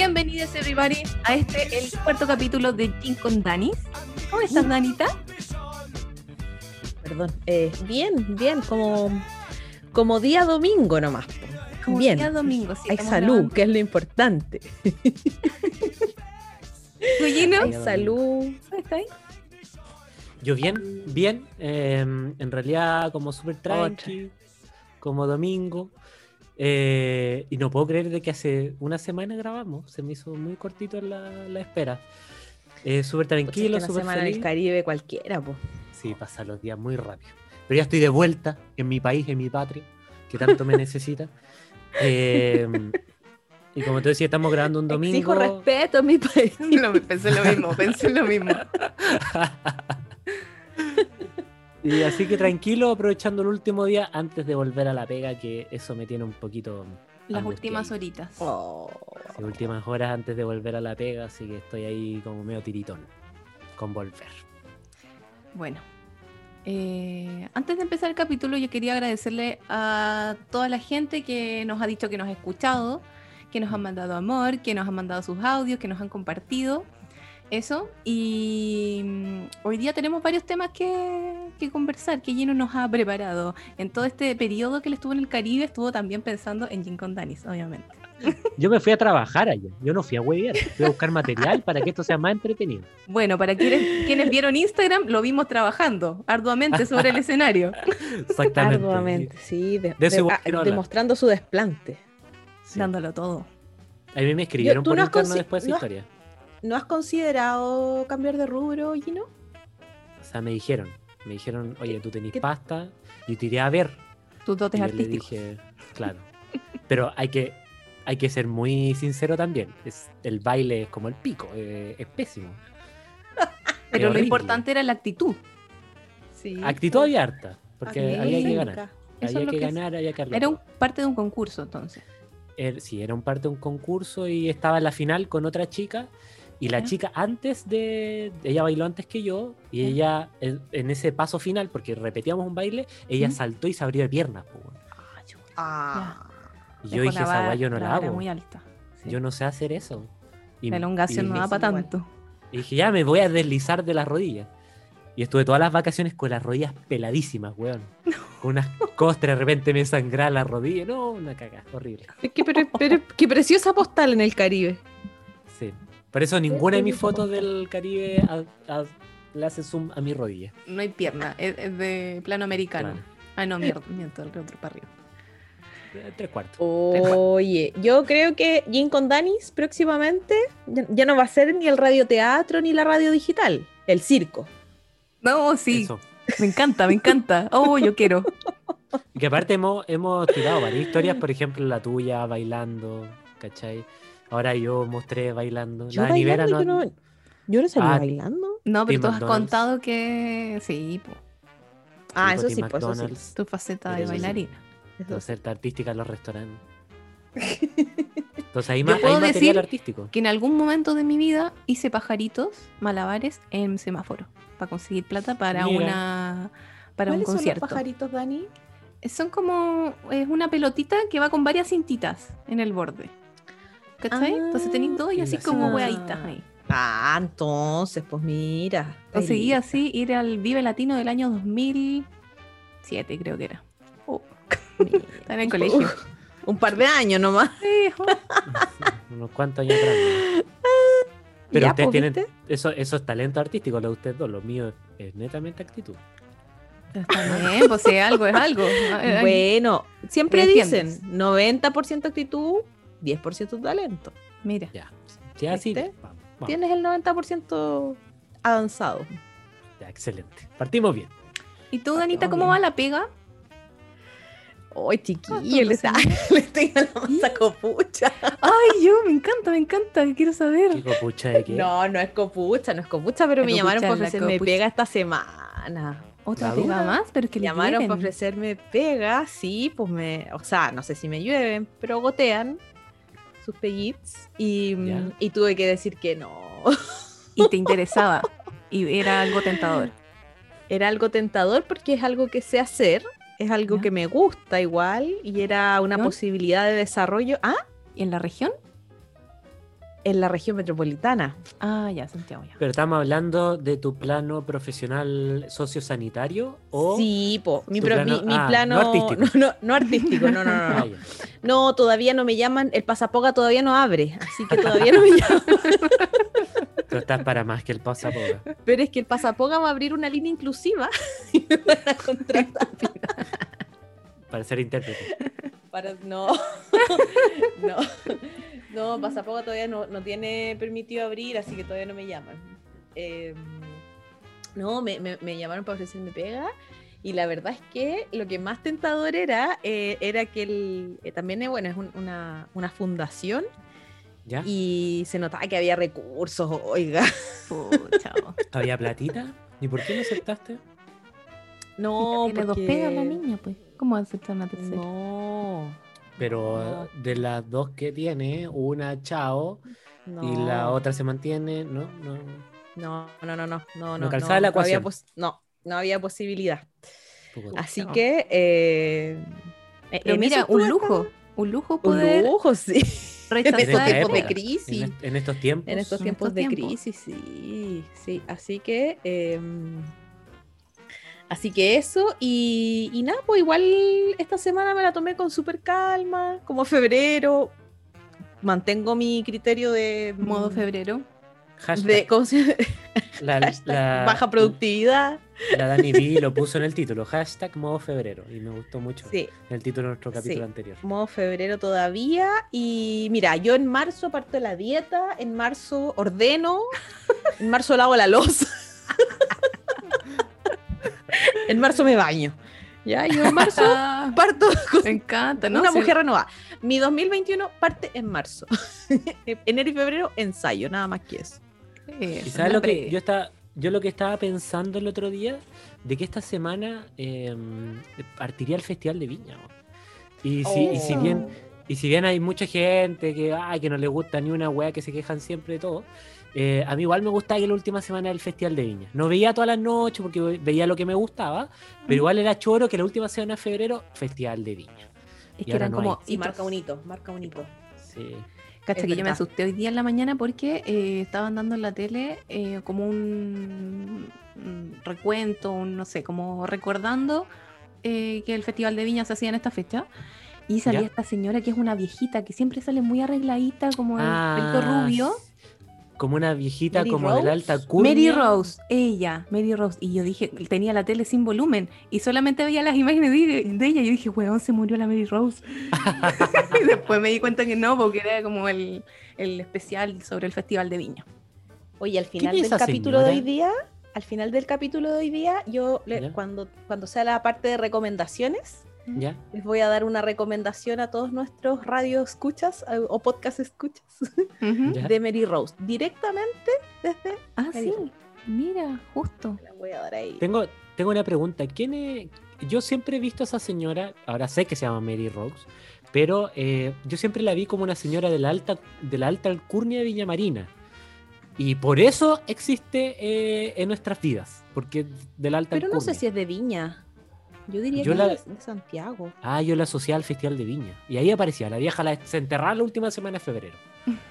Bienvenidos everybody a este, el cuarto capítulo de Gin con Danis. ¿Cómo estás, Danita? Perdón. eh, bien, bien, como, como día domingo nomás. Como bien. día domingo, sí. Hay salud, grabando. que es lo importante. ¿Tú, Gino? Hay salud. ¿Cómo estás? Yo bien, bien. eh, en realidad como súper tranqui, como domingo. Eh, y no puedo creer de que hace una semana grabamos. Se me hizo muy cortito la, la espera. Eh, súper Pucha, es que tranquilo, súper semana en feliz. el Caribe cualquiera, pues. Sí, pasan los días muy rápido. Pero ya estoy de vuelta en mi país, en mi patria, que tanto me necesita. Eh, y como te decía, estamos grabando un domingo. Exijo respeto en mi país. No, pensé lo mismo, pensé lo mismo. y así que tranquilo, aprovechando el último día antes de volver a la pega, que eso me tiene un poquito. Las últimas horitas. Oh. Sí, últimas horas antes de volver a la pega, así que estoy ahí como medio tiritón con volver. Bueno, eh, antes de empezar el capítulo, yo quería agradecerle a toda la gente que nos ha dicho que nos ha escuchado, que nos han mandado amor, que nos han mandado sus audios, que nos han compartido. Eso. Y mm, hoy día tenemos varios temas que, que conversar, que Gino nos ha preparado. En todo este periodo que él estuvo en el Caribe, estuvo también pensando en Gin con Danis, obviamente. Yo me fui a trabajar allá, yo no fui a huevear, fui a buscar material para que esto sea más entretenido. Bueno, para quienes, quienes vieron Instagram, lo vimos trabajando arduamente sobre el escenario. Exactamente. Arduamente, sí. de- De de- ah, demostrando su desplante. Sí. dándolo todo. A mí me escribieron ¿tú por interno después de no esa has- historia. ¿No has considerado cambiar de rubro, Gino? O sea, me dijeron, me dijeron, oye, tú tenés qué- pasta, y te iré a ver. Tus dotes yo le artísticos. dije, claro. Pero hay que, hay que ser muy sincero también. Es, el baile es como el pico, eh, es pésimo. Pero lo importante era la actitud. Sí. Actitud había harta, porque había que ganar. Eso había que ganar, había que Era un, parte de un concurso entonces. Er- sí, era un parte de un concurso y estaba en la final con otra chica. Y la chica antes de. Ella bailó antes que yo. Y ella, en, en ese paso final, porque repetíamos un baile, ella saltó y se abrió de piernas. po, weón. Ah. Y yo dije, esa weá yo no la vara hago. muy alta. Sí. Yo no sé hacer eso. Y, la elongación no me da para igual. tanto. Y dije, ya me voy a deslizar de las rodillas. Y estuve todas las vacaciones con las rodillas peladísimas, weón. Con unas costras, de repente me sangraba la rodilla. No, una caga, horrible. Es que, pero, pero- qué preciosa postal en el Caribe. Sí. Por eso ninguna de mis fotos del Caribe a- a- le hace zoom a mi rodilla. No hay pierna, es, es de plano americano. Ah, no, mierda, miento, el otro para arriba. Eh, Tres cuartos. Oye, yo creo que Gin con Danis próximamente ya, ya no va a ser ni el radioteatro ni la radio digital, el circo. No, sí, Eso. me encanta, me encanta. Oh, yo quiero. Y que aparte hemos, hemos tirado varias historias, por ejemplo, la tuya bailando, ¿cachai? Ahora yo mostré bailando. Yo la bailando, no, yo no, yo no salí Ah, bailando. No, pero Tim tú has McDonald's. contado que sí, po, Ah, eso Tim sí, pues eso sí. McDonald's, tu faceta de sí. bailarina. Sí. artística en los restaurantes. Entonces ma- hay puedo decir artístico. Que en algún momento de mi vida hice pajaritos, malabares en semáforo para conseguir plata para Mira. una para un ¿Cuáles son los concierto. pajaritos, Dani? Son como es una pelotita que va con varias cintitas en el borde. ¿Cachai? Ah, Entonces tenéis dos y así como hueaditas ahí. Ah, entonces, pues mira. Conseguí así ir al Vive Latino del año 2007, creo que era. Oh, estaba en el colegio. Un par de años nomás. Sí. Unos cuantos años atrás. Pero Ya, ustedes pues, tienen. Eso, eso es talento artístico, lo de ustedes dos. Lo mío es, netamente actitud. Está bien, pues si algo es algo. Bueno, siempre ¿Me dicen entiendes? 90% actitud, 10% talento. Mira, Ya. Ya, sí. ¿Viste? Vamos, vamos. Tienes el 90% avanzado. Ya, excelente. Partimos bien. ¿y tú, Danita, cómo bien. va la pega? Ay, Ah, chiquillo, le, todo le tengo la masa copucha. Ay, yo, me encanta, me encanta, quiero saber. ¿Qué copucha de qué? No, no es copucha, no es copucha, pero La me llamaron para ofrecerme copucha. pega esta semana. ¿Otra ¿La pega más? Pero es que Me le llamaron para ofrecerme pega, sí, pues me, o sea, no sé si me llueven, pero gotean sus y, mm, y tuve que decir que no. Y te interesaba. Y era algo tentador. Era algo tentador porque es algo que sé hacer, es algo que me gusta igual y era una posibilidad de desarrollo. Ah, ¿Y en la región? En la región metropolitana. Ah, ya, Santiago, ya. Pero estamos hablando de tu plano profesional sociosanitario o Sí, po, mi, pro- plano- mi- mi ah, no artístico. no, no, no artístico, no, no, no, Ah, no. todavía no me llaman, el pasapoga todavía no abre, así que todavía no me llaman. Tú estás para más que el pasapoga. Pero es que el pasapoga va a abrir una línea inclusiva y me van a contratar. Para ser intérprete. Para, no, no, no, Pasapoga todavía no, no tiene permitido abrir, así que todavía no me llaman. Eh, no, me, me- me llamaron para ofrecerme pega y la verdad es que lo que más tentador era, eh, era que el, eh, también, bueno, es un- una, una fundación ¿Ya? y se notaba que había recursos, oiga. Pucha. ¿Había platita? ¿Y por qué no aceptaste? No, Tiene dos porque- pegas la niña, pues. ¿Cómo aceptar una tercera? No, Pero No. de las dos que tiene, una chao y la otra se mantiene, ¿no? no. No, no, no, no, no, No calzaba la no había ecuación. pos- no, no había posibilidad. Así No. que, eh, Pero en mira, un lujo. Un lujo acá. Un poder lujo, sí. En rechazar estos esta tiempos de crisis. En, en estos tiempos. En estos En tiempos estos de tiempos. crisis, sí, sí. Así que, eh, así que eso. Y, y nada, pues igual esta semana me la tomé con súper calma, como febrero. Mantengo mi criterio de modo febrero. Hashtag. de ¿cómo se llama? La, la- baja productividad. La Dani B lo puso en el título, hashtag modo febrero. Y me gustó mucho Sí, el título de nuestro capítulo Sí. anterior. modo febrero todavía. Y mira, yo en marzo parto de la dieta, en marzo ordeno, en marzo lavo la loza. en marzo me baño. Ya, yo en marzo parto con me encanta, ¿no? una Sí. mujer renovada. Mi 2021 parte en marzo. Enero y febrero ensayo, nada más que eso. Eso, ¿Y sabes lo que yo estaba, yo lo que estaba pensando el otro día? De que esta semana eh, partiría el Festival de Viña. ¿no? Y si, y si bien Y si bien hay mucha gente que, ay, que no le gusta ni una wea, que se quejan siempre de todo, eh, a mí igual me gustaba que la última semana del Festival de Viña. No veía todas las noches porque veía lo que me gustaba, pero igual era choro que la última semana de febrero, Festival de Viña. Es y que eran no como. hitos. marca un hito, marca un hito. Sí. Cacha Es que yo me asusté hoy día en la mañana porque eh, estaban dando en la tele eh, como un, un recuento, un, no sé, como recordando eh, que el Festival de Viña se hacía en esta fecha. Y salía Ya. esta señora que es una viejita que siempre sale muy arregladita, como el pelito Ah, rubio. Como una viejita Mary como Rose. alta curva. Mary Rose, ella, Mary Rose. Y yo dije, tenía la tele sin volumen y solamente veía las imágenes de, de ella. Y yo dije, weón, se murió la Mary Rose. y después me di cuenta que no, porque era como el, el especial sobre el Festival de Viña. Oye, al final del capítulo de hoy día, al final del capítulo de hoy día, yo le- cuando, cuando sea la parte de recomendaciones, ¿Ya? les voy a dar una recomendación a todos nuestros radio escuchas eh, o podcast escuchas de Mary Rose, directamente desde Ah, Mary sí. Rose. Mira, justo. la voy a dar ahí. Tengo, tengo una pregunta. ¿Quién es? Yo siempre he visto a esa señora, ahora sé que se llama Mary Rose, pero eh, yo siempre la vi como una señora de la alta, de la alta alcurnia de Viña Marina. Y por eso existe eh, en nuestras vidas, porque de la alta Pero no sé si es de Viña. Yo diría Yo que la- es de Santiago. Ah, yo la asocié al Festival de Viña. Y ahí aparecía, la vieja la, se enterraba la última semana de febrero.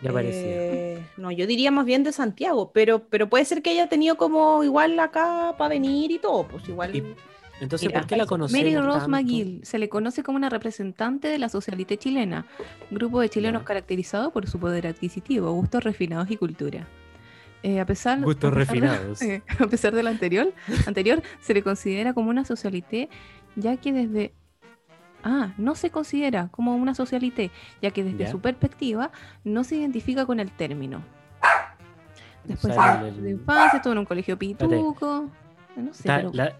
Ya aparecía. Eh, no, yo diría más bien de Santiago, pero, pero puede ser que haya tenido como igual acá para venir y todo, pues igual. Y- Entonces, Mira, ¿por qué la conocemos Mary Rose tanto? McGill se le conoce como una representante de la socialité chilena, grupo de chilenos caracterizado por su poder adquisitivo, gustos refinados y cultura. Eh, a pesar, Gustos a pesar de- eh, a pesar de lo anterior, anterior, se le considera como una socialité, ya que desde Ah, no se considera como una socialité, ya que desde Ya. su perspectiva no se identifica con el término. Después de, el- de infancia estuvo en un colegio pituco. No sé, Está- pero- la,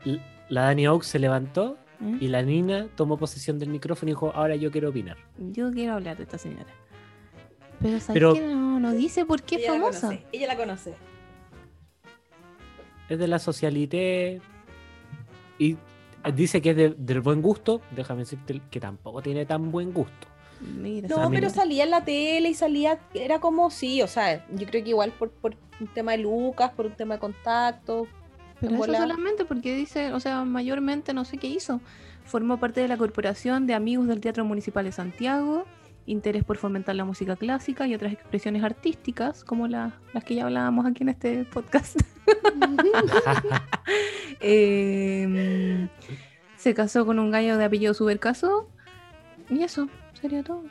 la Dani Oaks se levantó ¿eh? y la Nina tomó posesión del micrófono y dijo, ahora yo quiero opinar. Yo quiero hablar de esta señora. Pero ¿sabes Pero-? No, no dice por qué es ella famosa. La ella la conoce. Es de la socialité y dice que es de- del buen gusto. Déjame decirte que tampoco tiene tan buen gusto. Mira, No, pero salía en la tele y salía, era como sí, o sea, yo creo que igual por, por un tema de Lucas, por un tema de contacto. Pero eso solamente porque dice, o sea, mayormente no sé qué hizo. Formó parte de la Corporación de Amigos del Teatro Municipal de Santiago interés por fomentar la música clásica y otras expresiones artísticas, como la- las que ya hablábamos aquí en este podcast. Em, se casó con un gallo de apellido Supercaso y eso sería todo.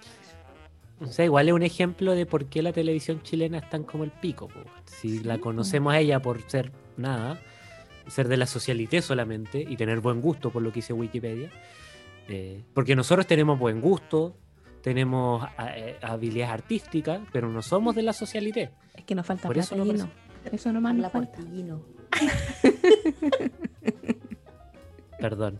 O sea, igual es un ejemplo de por qué la televisión chilena es tan como el pico. po. Si la conocemos a ella por ser nada, ser de la socialité solamente y tener buen gusto, por lo que dice Wikipedia. eh, porque nosotros tenemos buen gusto, tenemos eh, habilidades artísticas, pero no somos de la socialité. Es que nos falta Por plata, eso no. Eso nomás La nos falta. Portillino. Perdón.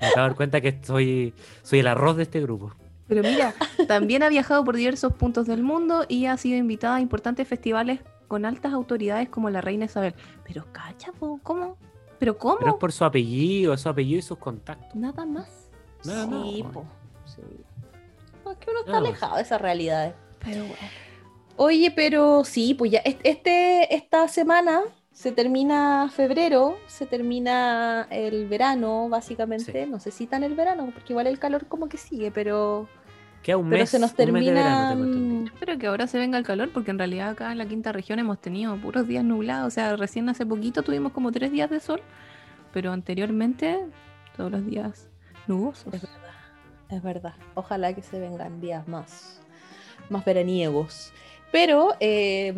Me acabo de dar cuenta que soy, soy el arroz de este grupo. Pero mira, también ha viajado por diversos puntos del mundo y ha sido invitada a importantes festivales con altas autoridades como la reina Isabel. Pero cacha, po, ¿cómo? ¿Pero cómo? Pero es por su apellido, su apellido y sus contactos. Nada más. No, sí, po. Sí. Que uno está No. alejado de esas realidades. Pero bueno. Oye, pero sí, pues ya est- este, esta semana se termina febrero, se termina el verano, básicamente. No sé si tan el verano, porque igual el calor como que sigue, pero, Queda un pero mes, se nos termina. entendido. Espero que ahora se venga el calor porque en realidad acá en la quinta región hemos tenido puros días nublados. O sea, recién hace poquito tuvimos como tres días de sol, pero anteriormente todos los días nubosos. Es verdad, es verdad. Ojalá que se vengan días más, más veraniegos. Pero, eh,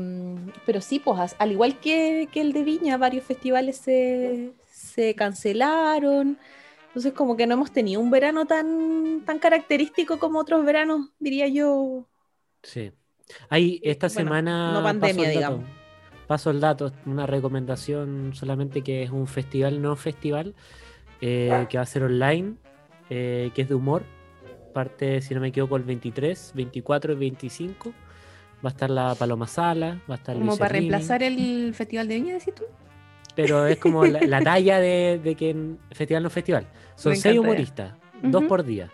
pero sí, pues al igual que, que el de Viña, varios festivales se, se cancelaron. Entonces, como que no hemos tenido un verano tan, tan característico como otros veranos, diría yo. Sí. Hay esta Bueno, semana. no pandemia, paso el dato, digamos. Paso el dato, una recomendación solamente que es un festival, no festival, eh, que va a ser online, eh, que es de humor. Parte, si no me equivoco, el 23, 24 y 25. Va a estar la Paloma Sala, va a estar Como Luis para reemplazar el Festival de Viña, decís tú. Pero es como la, la talla de, de que festival no festival. Son seis humoristas, dos por día.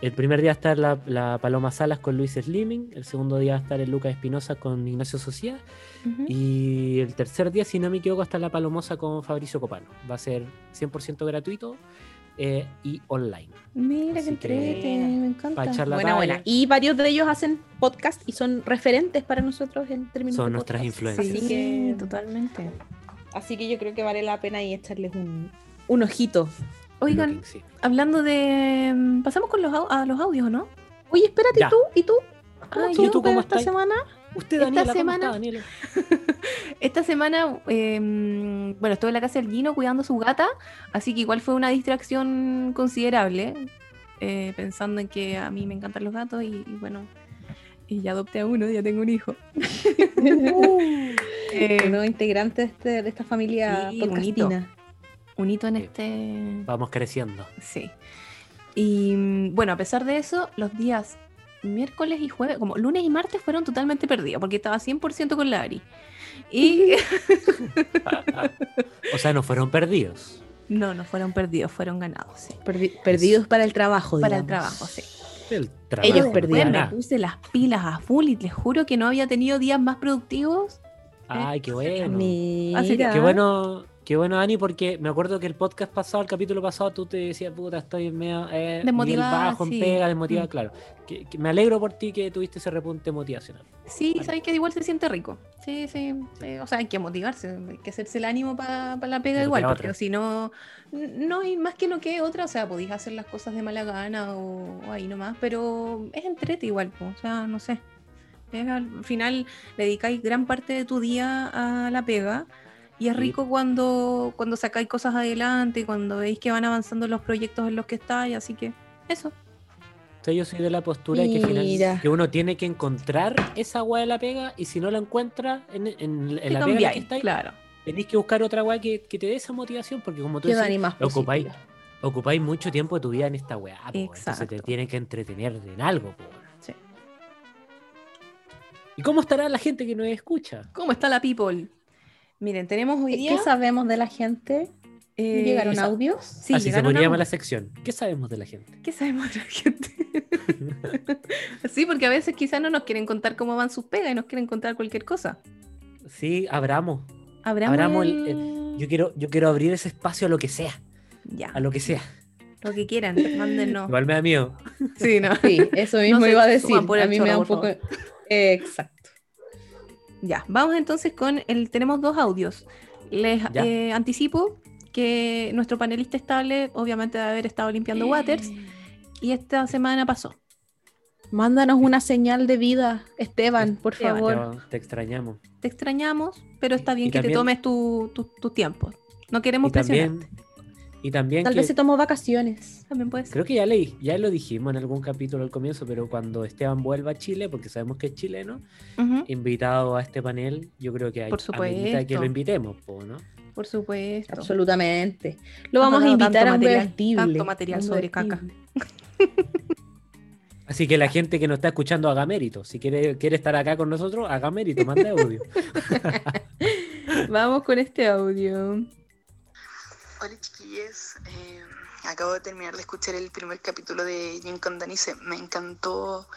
El primer día va a estar la, la Paloma Salas con Luis Slimming, el segundo día va a estar el Lucas Espinosa con Ignacio Ujú. y el tercer día, si no me equivoco, está la Palomosa con Fabricio Copano. Va a ser 100% gratuito eh, y online. Mira que Así que- entrete, me encanta. Para echar la Buena, talla. buena. Y varios de ellos hacen podcast y son referentes para nosotros en términos Son de nuestras podcast. influencias. Así Sí, que, totalmente. así que yo creo que vale la pena ahí echarles un, un ojito. Oigan, Looking, sí. hablando de. mm, Pasamos con los, a los audios, ¿o ¿no? Oye, espérate, Ya. ¿y tú? ¿Y tú? ¿Cómo ¿y tú tu cómo esta estás? semana? Usted, esta Daniela, ¿cómo semana- está, Daniela? Esta semana, eh, bueno, estuve en la casa del Gino cuidando a su gata, así que igual fue una distracción considerable, eh, pensando en que a mí me encantan los gatos y, y bueno, y ya adopté a uno, ya tengo un hijo. Eh, El nuevo integrante de, este- de esta familia Sí, un un hito en Sí. este... Vamos creciendo. Sí. Y mm, bueno, a pesar de eso, los días miércoles y jueves, como lunes y martes fueron totalmente perdidos, porque estaba 100% con la Ari. Y O sea, no fueron perdidos. no, no fueron perdidos, fueron ganados, sí. Perdi- perdidos para el trabajo, Para el digamos. trabajo, sí. El trabajo Ellos perdieron. Me puse las pilas a full y les juro que no había tenido días más productivos. Ay, qué bueno. Mira. Así que Qué bueno, qué bueno, Dani, porque me acuerdo que el podcast pasado, el capítulo pasado, tú te decías, puta, estoy medio eh, Desmotivada, bajo, en pega, desmotivada, Mm. claro. Que, que me alegro por ti que tuviste ese repunte motivacional. Sí, Vale. sabes que igual se siente rico. Sí, sí, sí, O sea, hay que motivarse, hay que hacerse el ánimo para la pega igual, porque otra. si no, no hay más que no que otra. O sea, podéis hacer las cosas de mala gana o, o ahí nomás, pero es entrete igual, po, o sea, no sé. Es al final le dedicáis gran parte de tu día a la pega. Y es Sí. rico cuando, cuando sacáis cosas adelante, cuando veis que van avanzando los proyectos en los que estáis, así que eso. O sea, yo soy de la postura de que, final- que uno tiene que encontrar esa weá de la pega y si no la encuentra en, en- en la pega en la que estáis, claro. tenéis que buscar otra weá que, que te dé esa motivación, porque como tú más ocupáis, ocupáis mucho tiempo de tu vida en esta weá. Entonces te tienen que entretener en algo. po. Sí. ¿Y cómo estará la gente que nos escucha? ¿Cómo está la people? Miren, tenemos hoy ¿Qué, día. qué sabemos de la gente? eh, ¿Llegaron audios? Sí, Así se podría llamar audios. la sección. ¿Qué sabemos de la gente? ¿Qué sabemos de la gente? sí, porque a veces quizás no nos quieren contar cómo van sus pegas y nos quieren contar cualquier cosa. Sí, abramos. Abramos, Abramos el- el- Yo quiero, yo quiero abrir ese espacio a lo que sea. Ya. A lo que sea. Lo que quieran, mándenos. Igual me da miedo. Sí, no. Sí, eso mismo se iba a decir. A mí me da un poco. Exacto. Ya, vamos entonces con el. Tenemos dos audios. Les eh, anticipo que nuestro panelista estable, obviamente, debe haber estado limpiando waters y esta semana pasó. Mándanos una señal de vida, Esteban, por Esteban. favor. Te, te extrañamos. Te extrañamos, pero está bien Y que te tomes tu, tu, tu tiempo. No queremos Y también, presionarte. Y también Tal que vez se tomó vacaciones. También puede ser. creo que ya, le, ya lo dijimos en algún capítulo al comienzo, pero cuando Esteban vuelva a Chile, porque sabemos que es chileno, invitado a este panel, yo creo que hay Por amerita que supuesto. lo invitemos, po, ¿no? Por supuesto. Absolutamente. Lo vamos a invitar a un material, tanto material sobre caca. Así que la gente que nos está escuchando haga mérito. Si quiere, quiere estar acá con nosotros, haga mérito, manda audio. Vamos con este audio. Hola chiquillos, Eh, acabo de terminar de escuchar el primer capítulo de Jim con Danice, me encantó,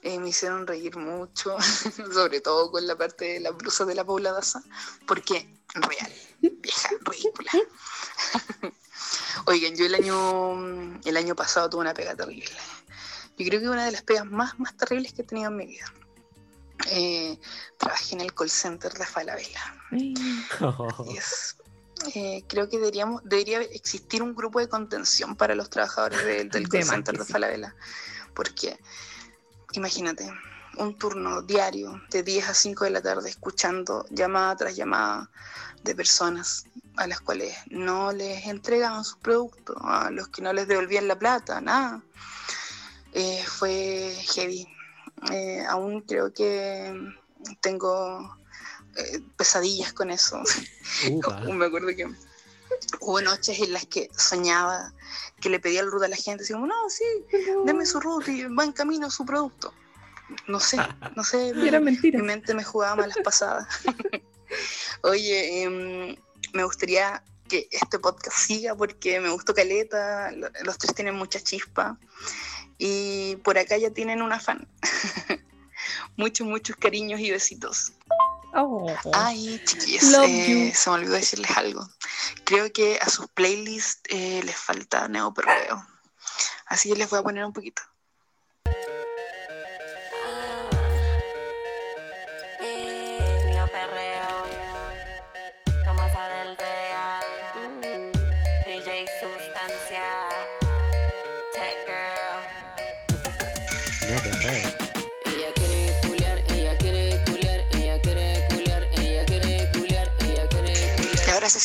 eh, me hicieron reír mucho, sobre todo con la parte de las blusas de la Paula Daza, porque real, vieja, ridícula. Oigan, yo el año, el año pasado tuve una pega terrible. Yo creo que una de las pegas más, más terribles que he tenido en mi vida. Eh, trabajé en el call center de Falabella. Yes. Eh, creo que deberíamos, debería existir un grupo de contención para los trabajadores del, del call De center de. Falabella. Porque, imagínate, un turno diario de 10 a 5 de la tarde escuchando llamada tras llamada de personas a las cuales no les entregaban sus productos, a los que no les devolvían la plata, nada. Eh, fue heavy. Eh, aún creo que tengo eh, pesadillas con eso. Upa. Me acuerdo que hubo noches en las que soñaba que le pedía el root a la gente, así como, no, sí, deme su root y va en camino su producto. No sé, no sé, mi, Era mentira. mi mente me jugaba malas pasadas. Oye, em, me gustaría que este podcast siga porque me gustó Caleta, lo- los tres tienen mucha chispa y por acá ya tienen una fan. muchos, muchos cariños y besitos. Oh. Ay, chiquillos, eh, se me olvidó decirles algo. Creo que a sus playlists eh, les falta neoperreo. Así que les voy a poner un poquito.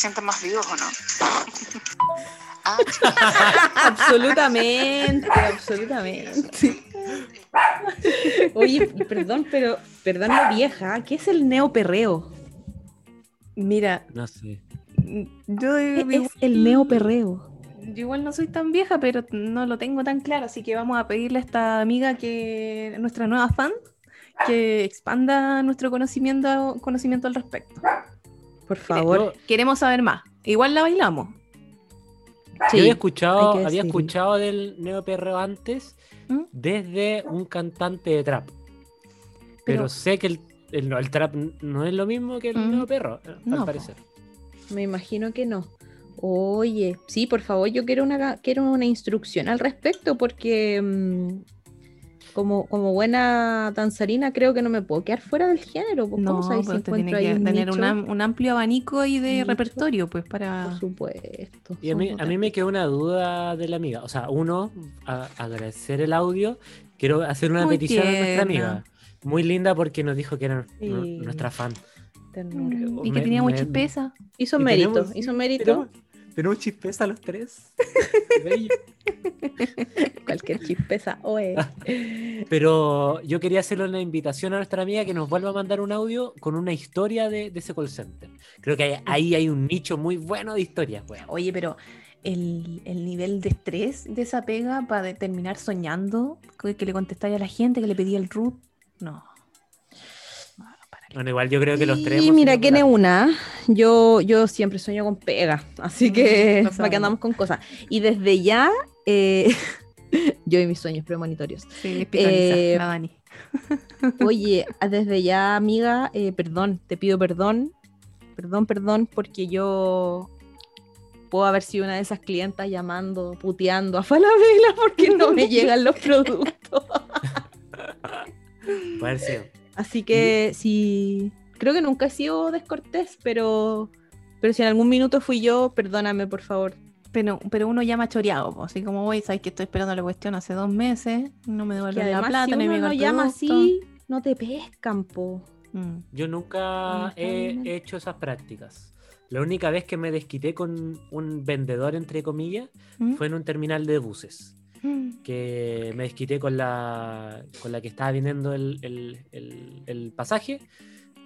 Sienten más vivos o no? ah, Absolutamente, absolutamente. Oye, perdón, pero, perdón la vieja, ¿qué es el neoperreo? Mira, No sé. yo, ¿Qué igual- es el neoperreo? yo igual no soy tan vieja, pero no lo tengo tan claro, así que vamos a pedirle a esta amiga que nuestra nueva fan que expanda nuestro conocimiento conocimiento al respecto. Por favor. Queremos saber más. Igual la bailamos. Sí, Yo había escuchado, había escuchado del neoperreo antes ¿Mm? desde un cantante de trap. Pero, Pero- sé que el, el, trap no es lo mismo que el Mm. neoperreo, eh, No, al parecer. Me imagino que no. Oye, sí, por favor, yo quiero una, quiero una instrucción al respecto porque mm, como, como buena danzarina creo que no me puedo quedar fuera del género. pues, ¿Cómo No, si pero usted tiene encuentro ahí tener un, am- un amplio abanico ahí de Nicho. repertorio, pues para... Por supuesto. Y a mí, a mí me quedó una duda de la amiga. O sea, uno, a- agradecer el audio. Quiero hacer una Muy petición a nuestra amiga. Muy linda porque nos dijo que era Sí. nuestra fan. Ternura. Mm, Y Me- que tenía mucha espesa. Hizo mérito, tenemos- hizo mérito. Tenemos, tenemos chispeza los tres. Bello. Cualquier chispeza. Oe. Pero yo quería hacerle una invitación a nuestra amiga que nos vuelva a mandar un audio con una historia de, de ese call center. Creo que hay- ahí hay un nicho muy bueno de historias, weón. Oye, pero el, el nivel de estrés de esa pega para terminar soñando, que, que le contestáis a la gente, que le pedía el root, no. Bueno, igual yo creo que los tres. Y mira, ¿quién es una? Yo, yo siempre sueño con pega, así que lo para que andamos con cosas. Y desde ya, eh, yo y mis sueños premonitorios. Sí, Eh, la Dani. Oye, desde ya, amiga, eh, perdón, te pido perdón, perdón, perdón, porque yo puedo haber sido una de esas clientas llamando, puteando a Falabella porque no me llegan los productos. Puede haber sido. Así que sí, creo que nunca he sido descortés, pero, pero si en algún minuto fui yo, perdóname por favor. Pero, pero uno llama choreado, po, así como voy, sabes que estoy esperando la cuestión hace dos meses, no me Que devuelven la además plata, si no me uno no el llama así, no te pescan, po. Mm. Yo nunca he Lamentablemente. hecho esas prácticas. La única vez que me desquité con un vendedor, entre comillas, ¿Mm? fue en un terminal de buses. Que me desquité con la, con la que estaba vendiendo el, el- el- el pasaje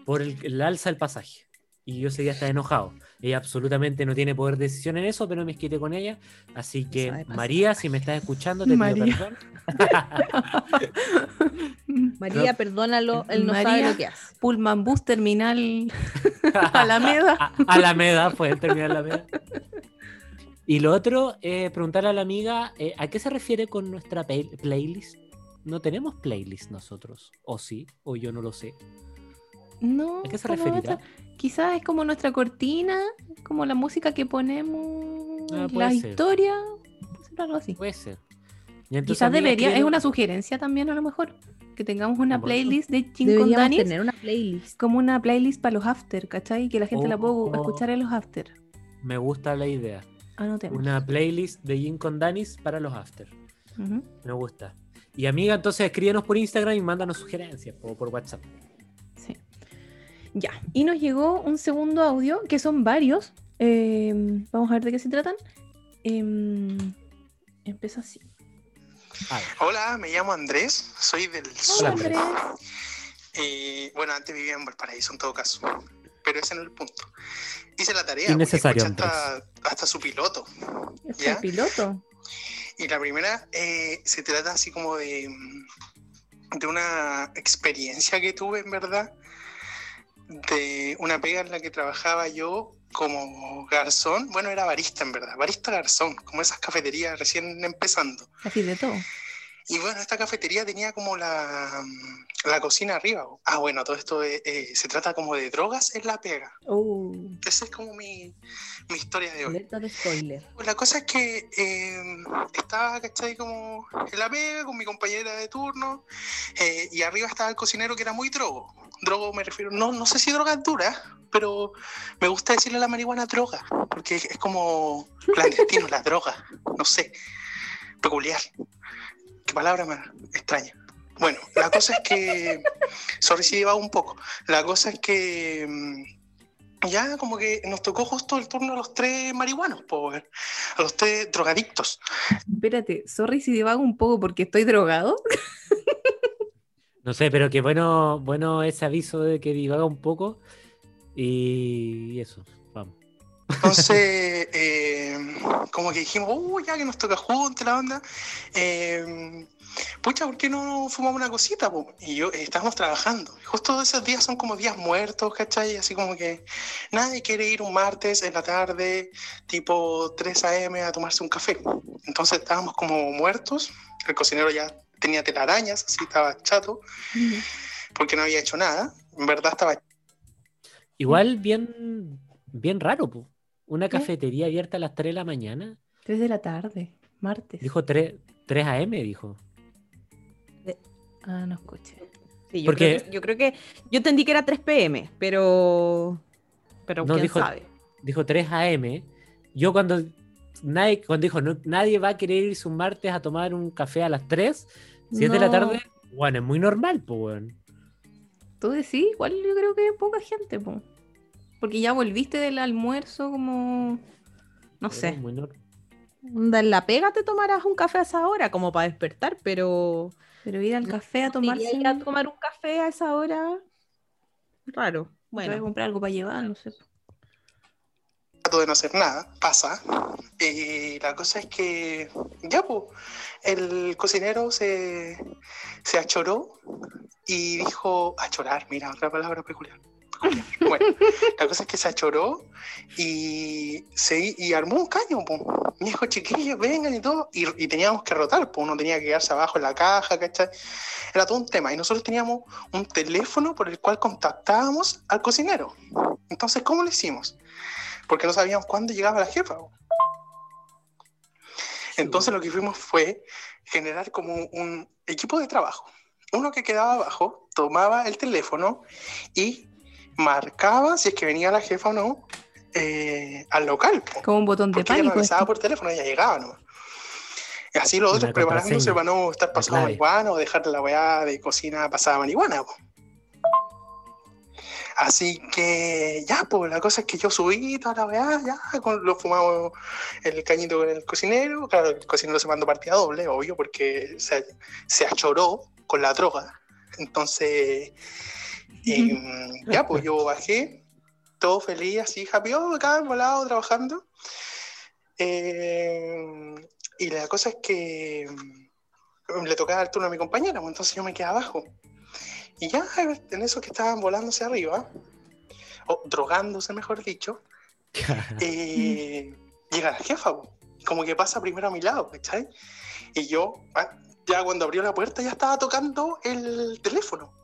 por el, el alza del pasaje. Y yo ese día estaba enojado. Ella absolutamente no tiene poder de decisión en eso, pero me desquité con ella. Así que, Sabe. María, si me estás escuchando, te pido María. perdón. María, perdónalo, él no sabe María. lo que hace. Pullman Bus Terminal Alameda. A- Alameda, fue el terminal Alameda. Y lo otro, eh, preguntarle a la amiga, eh, ¿a qué se refiere con nuestra play- playlist? No tenemos playlist nosotros, o sí, o yo no lo sé. No, ¿A qué se referirá? quizás es como nuestra cortina, como la música que ponemos, Ah, la ser. historia, puede ser algo así. Puede ser. Y entonces, Quizás debería, es una sugerencia también a lo mejor, que tengamos una playlist de Chin con Deberíamos Danis, tener una playlist. como una playlist para los after, ¿cachai? Que la gente la pueda Oh. escuchar en los after. Me gusta la idea. Anotemos. Una playlist de Gin con Danis para los after. Me gusta. Y amiga, entonces escríbenos por Instagram y mándanos sugerencias o por WhatsApp. Sí. Ya, y nos llegó un segundo audio, que son varios. Eh, vamos a ver de qué se tratan. Em, empieza así. Hola, me llamo Andrés, soy del sur. Hola, Andrés. Andrés. Eh, bueno, antes vivía en Valparaíso en todo caso, pero ese no es el punto. Hice la tarea, Innecesario, hasta, hasta su piloto. ¿Es ¿Ya? piloto? Y la primera eh, se trata así como de, de una experiencia que tuve, en verdad, de una pega en la que trabajaba yo como garzón. Bueno, era barista, en verdad, barista garzón, como esas cafeterías recién empezando. Así de todo. Y bueno, esta cafetería tenía como la, la cocina arriba. Ah, bueno, todo esto eh, eh, se trata como de drogas en la pega. Oh. Esa es como mi, mi historia de hoy. De spoiler. Pues la cosa es que eh, estaba, ¿cachai? Como en la pega con mi compañera de turno eh, y arriba estaba el cocinero que era muy drogo. Drogo me refiero, no, no sé si drogas duras, pero me gusta decirle a la marihuana droga, porque es como clandestino, la droga, no sé, peculiar. Qué palabra más extraña. Bueno, la cosa es que, sorry si llevaba un poco, la cosa es que... mm, ya como que nos tocó justo el turno a los tres marihuanos, po, weón. a los tres drogadictos. Espérate, sorry si divago un poco porque estoy drogado. No sé, pero que bueno, bueno ese aviso de que divaga un poco. Y eso. Entonces, eh, como que dijimos, uh, ya que nos toca juntos la onda, eh, pucha, ¿por qué no fumamos una cosita? po? Y yo, eh, estábamos trabajando. Justo esos días son como días muertos, ¿cachai? Así como que nadie quiere ir un martes en la tarde, tipo 3 a.m. a tomarse un café. Entonces estábamos como muertos. El cocinero ya tenía telarañas, así estaba chato, porque no había hecho nada. En verdad estaba Igual bien, bien raro, po. Una cafetería abierta a las 3 de la mañana. 3 de la tarde, martes. Dijo 3, 3 AM, dijo. Ah, no escuché. Sí, yo, Porque- creo que, yo creo que yo entendí que era 3 pm, pero pero No, quién dijo- sabe. Dijo 3 AM. Yo cuando nadie, cuando dijo no, nadie va a querer irse un martes a tomar un café a las 3, si es de la No. tarde, bueno, es muy normal, pues, weón. Tú decís, igual yo creo que poca gente, po. Porque ya volviste del almuerzo como... No sé. en la pega te tomarás un café a esa hora como para despertar, pero Pero ir al café a ¿no te tomarse... a ir a tomar un café a esa hora raro. Voy a Bueno, comprar algo para llevar, no sé. trato de no hacer nada, pasa. Y la cosa es que, ya, pues, el cocinero se, se achoró y dijo, achorar, mira, otra palabra peculiar. Bueno, la cosa es que se achoró y, se, y armó un caño, pues. Me dijo, chiquillos, vengan y todo. Y, y teníamos que rotar, pues uno tenía que quedarse abajo en la caja, ¿cachai? Era todo un tema. Y nosotros teníamos un teléfono por el cual contactábamos al cocinero. Entonces, ¿cómo lo hicimos? porque no sabíamos cuándo llegaba la jefa. po. Entonces lo que fuimos fue generar como un equipo de trabajo. Uno que quedaba abajo tomaba el teléfono y marcaba si es que venía la jefa o no eh, al local. po. Como un botón de Porque ella pánico. avisaba esto. por teléfono, ella llegaba, ¿no? Y así los otros preparándose para no estar pasando marihuana o dejar la weá de cocina pasada marihuana. po. Así que ya, pues la cosa es que yo subí toda la weá, ya, con, lo fumamos el cañito con el cocinero. Claro, el cocinero se mandó partida doble, obvio, porque se, se achoró con la droga. Entonces, em, ya, pues yo bajé, todo feliz, así, happy, oh, acá, volado, trabajando. Eh, y la cosa es que mm, le tocaba el turno a mi compañera, pues, entonces yo me quedé abajo. Y ya en eso que estaban volándose arriba, o drogándose, mejor dicho, eh, llega la jefa, y como que pasa primero a mi lado, ¿cachai? Y yo, ah, ya cuando abrió la puerta, ya estaba tocando el teléfono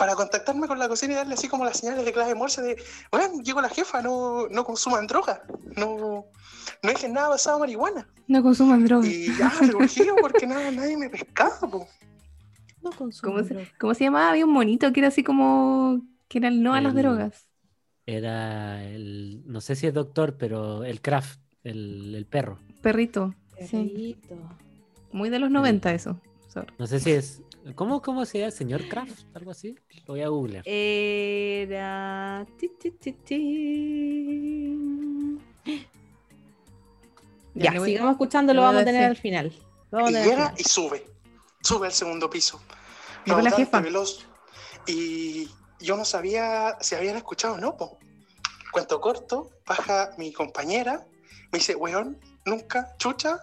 para contactarme con la cocina y darle así como las señales de clave morse de, bueno, llegó la jefa, no, no consuman droga, no, no dejen nada basado en marihuana. No consuman drogas. Y ya, refugiado porque nada, nadie me pescaba, po. No consumo ¿Cómo se, droga. cómo se llamaba? Había un monito que era así como. que era el no a las drogas. Era el, no sé si es doctor, pero el Kraft, el, el perro. Perrito. Sí. Perrito. Muy de los 90 eso. Sorry. No sé si es. ¿Cómo, cómo se llama? ¿Señor Kraft? ¿Algo así? Lo voy a googlear. Era. ti, ti, ti, ti. Ya, sigamos escuchando, lo vamos a tener al final. Vamos Y llega final. y sube, sube al segundo piso. Llegó la jefa. veloz. Y yo no sabía si habían escuchado o no, po. Cuento corto, baja mi compañera, me dice, weón, nunca, chucha,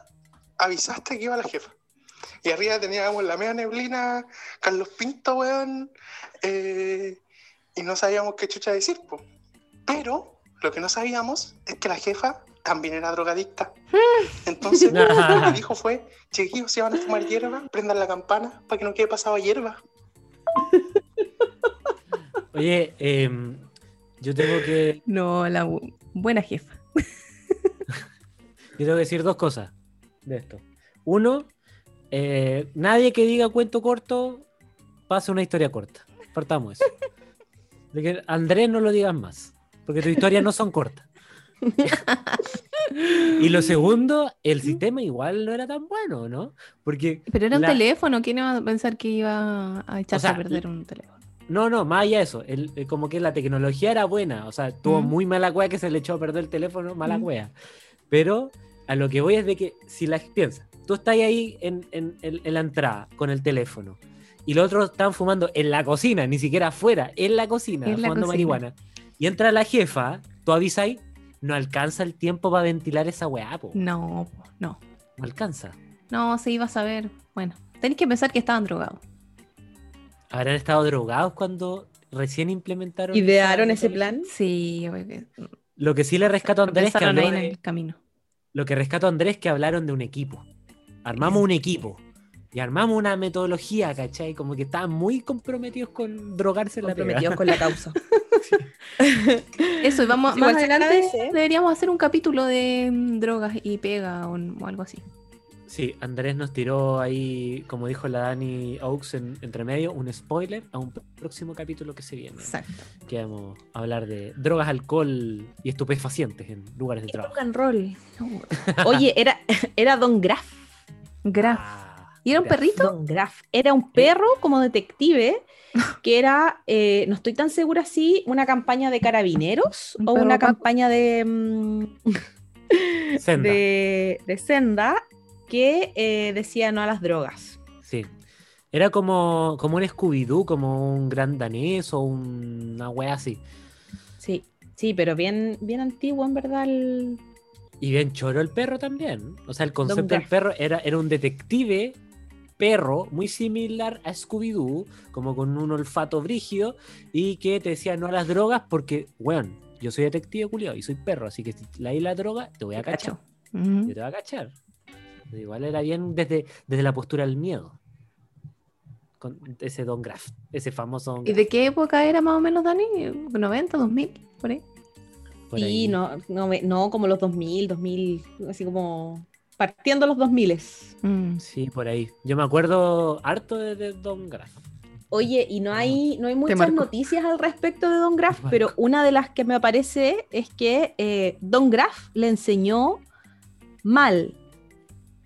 avisaste que iba la jefa. Y arriba teníamos la media neblina, Carlos Pinto, weón, eh, y no sabíamos qué chucha decir, po. Pero lo que no sabíamos es que la jefa también era drogadicta. Entonces, lo que dijo fue, chiquillos, si van a fumar hierba, prendan la campana para que no quede pasado hierba. Oye, em, yo tengo que. No, la bu- buena jefa. Yo tengo que decir dos cosas de esto. Uno, eh, nadie que diga cuento corto pasa una historia corta. Partamos eso. De que Andrés no lo digas más, porque tus historias no son cortas. y lo segundo, el sistema igual no era tan bueno, ¿no? Porque, Pero era un La- teléfono. ¿Quién iba a pensar que iba a echarse sea, a perder un teléfono? no, no, más allá de eso, el- eh, como que la tecnología era buena, o sea, tuvo muy mala cueva que se le echó a perder el teléfono, mala cueva. Pero a lo que voy es de que si la piensa, tú estás ahí en, en- en- en la entrada con el teléfono y los otros están fumando en la cocina, ni siquiera afuera, en la cocina, En la fumando cocina. marihuana. Y entra la jefa, tú avisas ahí, no alcanza el tiempo para ventilar esa weá, po. No, no. No alcanza. No, se iba a saber. Bueno, tenéis que pensar que estaban drogados. ¿Habrán estado drogados cuando recién implementaron ¿Idearon ese plan? Sí, porque Lo que sí le rescato a Andrés que habló en el camino. Lo que rescato a Andrés es que hablaron de un equipo. Armamos un equipo. Y armamos una metodología, ¿cachai? Como que estaban muy comprometidos con drogarse en la pega. Comprometidos con la causa. Eso, y vamos, Igual más adelante ¿eh? deberíamos hacer un capítulo de mm, drogas y pega o, o algo así. Sí, Andrés nos tiró ahí, como dijo la Dani Oaks en, entre medio, un spoiler a un próximo capítulo que se viene. Exacto. Que vamos a hablar de drogas, alcohol y estupefacientes en lugares de trabajo. Rock and roll. Oye, era, era Don Graff. Graf. Ah, ¿Y era un perrito? Don Graff. Era un perro como detective que era, eh, no estoy tan segura si una campaña de carabineros Un o una opaco. campaña de, mm, Senda. de, de senda que eh, decía no a las drogas. Sí. Era como, como un Scooby-Doo, como un gran danés o un- una wea así. Sí, sí, pero bien, bien antiguo en verdad. el- Y bien choro el perro también. O sea, el concepto del perro era, era un detective perro muy similar a Scooby-Doo, como con un olfato brígido, y que te decía no a las drogas porque, weón, yo soy detective culiao y soy perro, así que si la la droga, te voy a cachar. Yo te voy a cachar. Igual era bien desde, desde la postura del miedo. Con ese Don Graff, ese famoso Don ¿Y Graff. de qué época era más o menos, Dani? ¿90, 2000? Por ahí. Por Sí, ahí. no, no, como los 2000, 2000, así como partiendo los 2000. Mm. Sí, por ahí. Yo me acuerdo harto de, de Don Graf. Oye, y no hay, no hay muchas noticias al respecto de Don Graff, pero una de las que me aparece es que eh, Don Graff le enseñó mal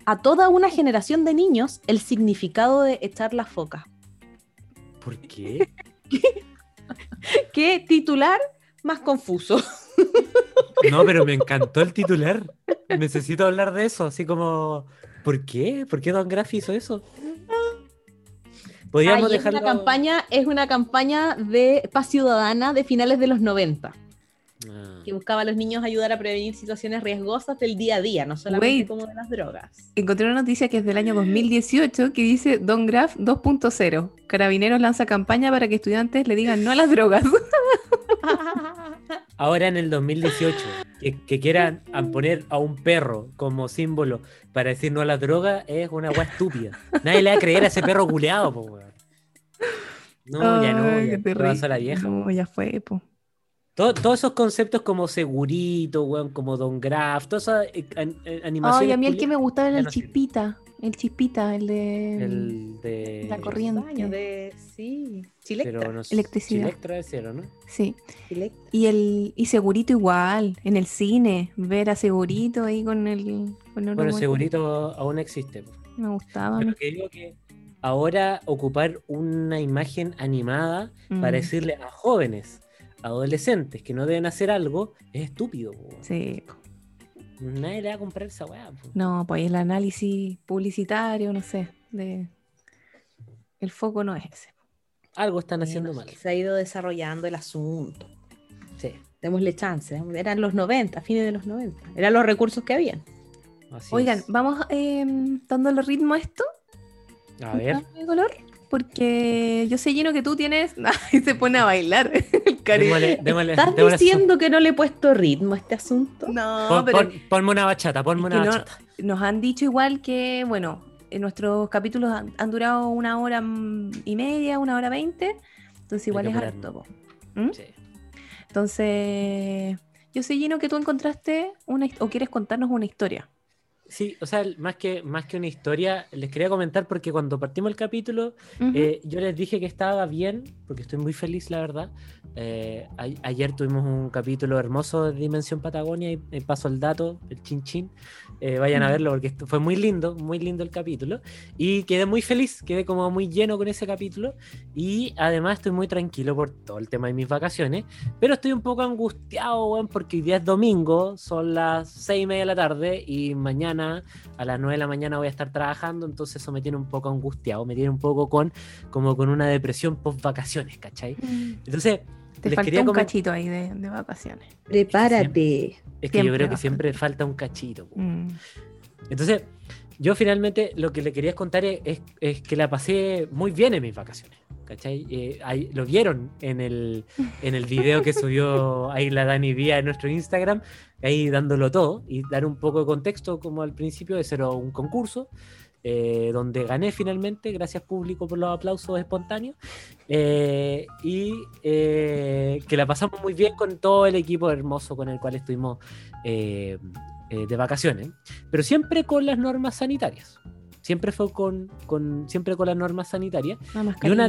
a toda una generación de niños el significado de echar la foca. ¿Por qué? ¿Qué titular más confuso? No, pero me encantó el titular. Necesito hablar de eso, así como, ¿por qué? ¿Por qué Don Graf hizo eso? Podríamos Ay, es, dejarlo... una campaña, es una campaña de paz ciudadana de finales de los 90, Ah. que buscaba a los niños ayudar a prevenir situaciones riesgosas del día a día, no solamente Wait. como de las drogas. Encontré una noticia que es del año 2018 que dice Don Graf 2.0. Carabineros lanza campaña para que estudiantes le digan no a las drogas. Ahora en el 2018, que, que quieran poner a un perro como símbolo para decir no a la droga es una weá estúpida. Nadie le va a creer a ese perro culeado, po, weón. No, ya no, ya qué ¿qué pasó a la vieja. No, ya fue, po. Todo- todos esos conceptos como segurito, weón, como Don Graf, todas esas eh, an- eh, animaciones. Ay, a mí el que me gustaba era el chispita. El chispita, el de El de. La corriente. De, sí, Chilectra. Pero no. Electricidad. Electra es cero, ¿no? Sí. Chilectra. Y el y Segurito igual, en el cine, ver a Segurito ahí con el con el Bueno, humor. segurito aún existe. Me gustaba. Pero que digo que ahora ocupar una imagen animada Mm, para decirle a jóvenes, adolescentes que no deben hacer algo, es estúpido. po. Sí. Nadie le va a comprar esa weá. po. No, pues el análisis publicitario, no sé, de el foco no es ese. Algo están haciendo Bueno, mal. Se ha ido desarrollando el asunto. Sí, Démosle chance. Eran los 90, fines de los 90. Eran los recursos que habían. así Oigan, es. vamos eh, dándole ritmo a esto, A ver. de color, porque yo sé lleno que tú tienes, y se pone a bailar Démosle, démosle- ¿Estás démosle su- diciendo que no le he puesto ritmo a este asunto? No, Pon- pero pon- ponme una bachata, ponme una no- bachata. nos han dicho igual que, bueno, en nuestros capítulos han, han durado una hora y media, una hora veinte, entonces igual es harto. ¿Mm? Sí. Entonces, yo sé, Gino, que tú encontraste una o quieres contarnos una historia. Sí, o sea, más que, más que una historia, les quería comentar porque cuando partimos el capítulo, eh, yo les dije que estaba bien, porque estoy muy feliz, la verdad. Eh, a- ayer tuvimos un capítulo hermoso de Dimensión Patagonia y, y paso el dato, el chin chin. Eh, vayan a Ujú. verlo porque esto fue muy lindo, muy lindo el capítulo. Y quedé muy feliz, quedé como muy lleno con ese capítulo. Y además estoy muy tranquilo por todo el tema de mis vacaciones. Pero estoy un poco angustiado, weón, porque hoy día es domingo, son las seis y media de la tarde y mañana a las 9 de la mañana voy a estar trabajando, entonces eso me tiene un poco angustiado, me tiene un poco con como con una depresión post vacaciones, ¿cachai? Entonces, Te les faltó un cachito ahí de, de vacaciones. Prepárate. es que yo siempre creo que siempre falta un cachito. Mm. Entonces, yo finalmente lo que le quería contar es, es- es que la pasé muy bien en mis vacaciones. ¿Cachai? Eh, ahí- lo vieron en el, en el video que subió ahí la Dani Vía en nuestro Instagram, ahí dándolo todo y dar un poco de contexto como al principio, ese era un concurso eh, donde gané finalmente, gracias público por los aplausos espontáneos, eh, y eh, que la pasamos muy bien con todo el equipo hermoso con el cual estuvimos de vacaciones, pero siempre con las normas sanitarias. Siempre fue con, con, siempre con las normas sanitarias Y una-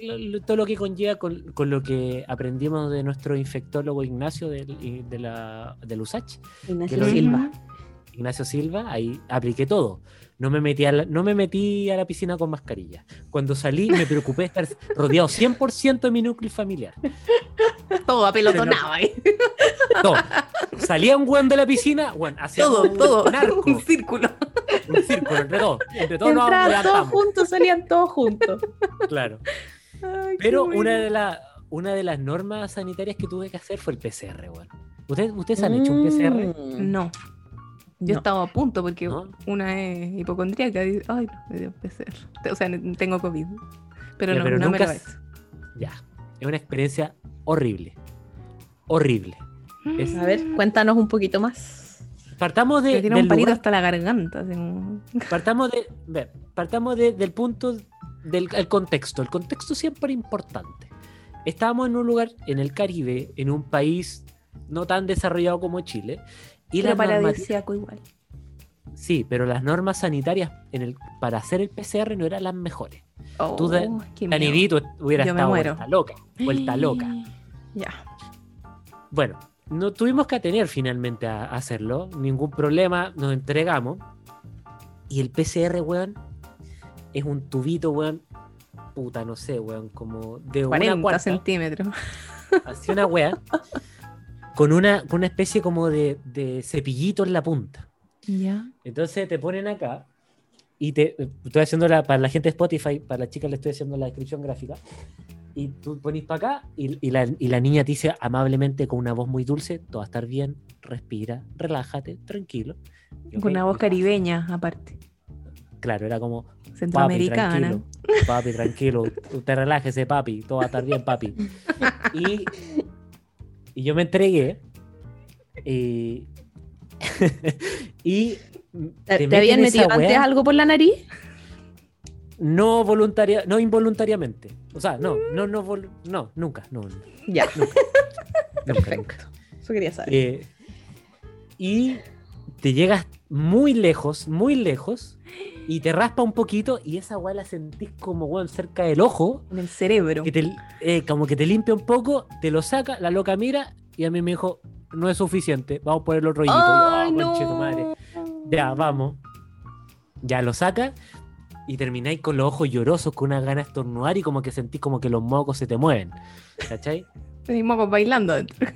lo- todo lo que conlleva con, con lo que aprendimos de nuestro infectólogo Ignacio del, de la, del USACH, Ignacio Silva. Ignacio Silva, ahí apliqué todo. No me, metí a la, no me metí a la piscina con mascarilla. Cuando salí me preocupé de estar rodeado 100% de mi núcleo familiar. Todo apelotonado ahí. Todo. Salía un weón de la piscina, bueno, hacía Todo, un, todo. un arco, Un círculo. un círculo, entre todos. Entre todos nos Entraban todos levantamos. juntos, salían todos juntos. Claro. Ay, Pero bueno. una de, la- una de las normas sanitarias que tuve que hacer fue el PCR, weón. ¿Ustedes, ¿Ustedes han hecho un PCR? Mm. No. Yo No. estaba a punto porque ¿No? una es hipocondríaca. y- Ay, no, me dio PCR. O sea, tengo COVID. Pero Ya, no, pero no me nunca lo he s- hecho. Ya. Es una experiencia horrible. Horrible. Es- A ver, cuéntanos un poquito más. Partamos de, tiene del un palito lugar- hasta la garganta. partamos de, partamos de- del punto del el contexto. El contexto siempre es importante. Estábamos en un lugar en el Caribe, en un país no tan desarrollado como Chile, y Pero paradisíaco igual. Sí, pero las normas sanitarias en el, para hacer el PCR no eran las mejores. Tú de- Oh, tú hubieras Yo me estado vuelta loca. Vuelta loca. Ya. Bueno, no tuvimos que atener finalmente a, a hacerlo. Ningún problema, nos entregamos. Y el PCR, weón, es un tubito, weón. Puta, no sé, weón, como de una 40 cuarta. centímetros. Así una wea. Con una, con una especie como de, de cepillito en la punta. Ya. Entonces te ponen acá y te estoy haciendo la, para la gente de Spotify, para las chicas le estoy haciendo la descripción gráfica. Y tú ponís para acá y, y la, y la niña te dice amablemente con una voz muy dulce, todo va a estar bien, respira, relájate, tranquilo. Con una voz caribeña, aparte. Claro, era como, papi, Centroamericana. tranquilo, papi, tranquilo, usted relájese, papi, todo va a estar bien, papi. Y, y yo me entregué y... y ¿Te, te habían metido antes algo por la nariz? No voluntaria, no involuntariamente. O sea, no, no, no, vol- no, nunca, no, no, Ya, nunca, perfecto. nunca. Eso quería saber. Eh, y te llegas muy lejos, muy lejos, y te raspa un poquito, y esa weá la sentís como weón cerca del ojo, En el cerebro. que te, eh, como que te limpia un poco, te lo saca, la loca mira, y a mí me dijo, no es suficiente, vamos por el otro rollito. Yo, ¡Ay, "Ah, no! madre". Ya, vamos. Ya lo saca y termináis con los ojos llorosos, con una gana de estornudar y como que sentís como que los mocos se te mueven. ¿Cachai? Seguimos bailando adentro.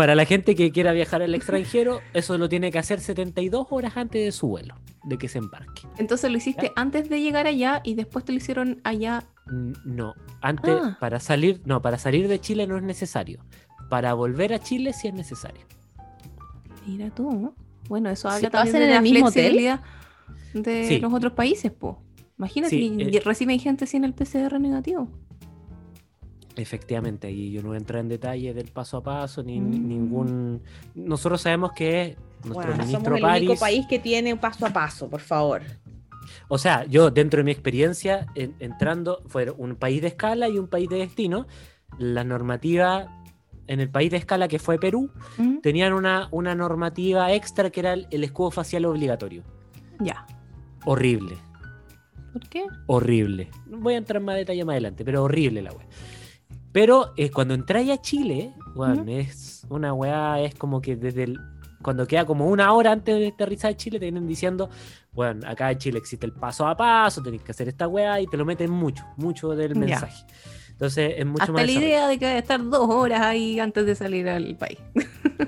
Para la gente que quiera viajar al extranjero, eso lo tiene que hacer 72 horas antes de su vuelo, de que se embarque. Entonces lo hiciste antes de llegar allá y después te lo hicieron allá. Mm, No, antes, Ah. para salir, no, para salir de Chile no es necesario. Para volver a Chile sí es necesario. Mira tú. ¿no? Bueno, eso habla ¿lo también de en la el mismo hotel? flexibilidad de Sí. los otros países, po. Imagínate, Sí, eh. reciben gente sin el PCR negativo. Efectivamente, y yo no voy a entrar en detalle del paso a paso, ni Mm. ningún... Nosotros sabemos que nuestro Bueno, somos ministro el único París... país que tiene paso a paso, por favor. O sea, yo dentro de mi experiencia, en- entrando, fue un país de escala y un país de destino. La normativa en el país de escala que fue Perú, ¿Mm? tenían una, una normativa extra que era el, el escudo facial obligatorio. Ya. Horrible, ¿Por qué? horrible. Voy a entrar en más detalle más adelante, pero horrible la wea. Pero eh, cuando entráis a Chile, Ujú. es una weá, es como que desde el, cuando queda como una hora antes de aterrizar a Chile, te vienen diciendo, bueno, acá en Chile existe el paso a paso, tenéis que hacer esta weá y te lo meten mucho, mucho del Ya. mensaje. Entonces es mucho Hasta más la idea de que a estar dos horas ahí antes de salir al país.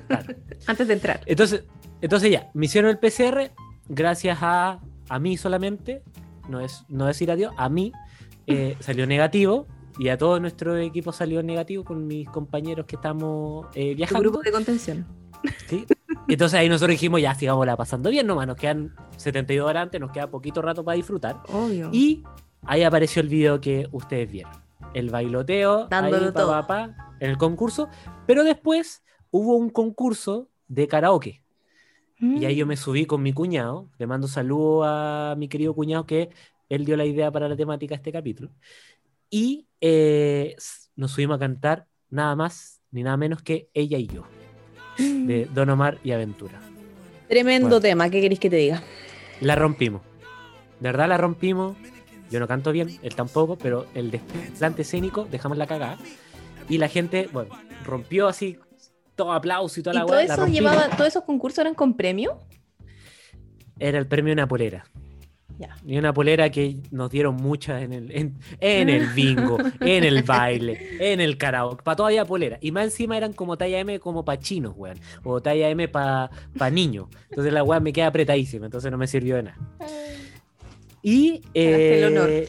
Claro. antes de entrar. Entonces, entonces ya, me hicieron el PCR gracias a, a mí solamente, no es no decir adiós, a mí eh, salió negativo y a todo nuestro equipo salió negativo con mis compañeros que estamos eh, Tu viajando. grupo de contención. ¿sí? Entonces ahí nosotros dijimos, ya sigámosla pasando bien nomás, nos quedan 72 horas antes, nos queda poquito rato para disfrutar. Obvio. Y ahí apareció el video que ustedes vieron. El bailoteo Dándolo ahí, todo. pa, pa, en el concurso. Pero después hubo un concurso de karaoke. Y ahí yo me subí con mi cuñado. Le mando saludo a mi querido cuñado que él dio la idea para la temática de este capítulo. Y eh, nos subimos a cantar nada más ni nada menos que ella y yo, de Don Omar y Aventura. Tremendo Bueno. tema, ¿qué queréis que te diga? La rompimos. De verdad la rompimos. Yo no canto bien, él tampoco, pero el desplante escénico dejamos la cagada. Y la gente, bueno, rompió así todo aplauso y toda ¿Y la todo eso llevaba, todos esos concursos eran con premio? Era el premio una polera. Ya. Y una polera que nos dieron muchas en el, en, en el bingo, en el baile, en el karaoke. Para todavía polera. Y más encima eran como talla M como para chinos, weón. O talla M para pa niños. Entonces la weá me queda apretadísima. Entonces no me sirvió de nada. Y Ganaste el honor. eh,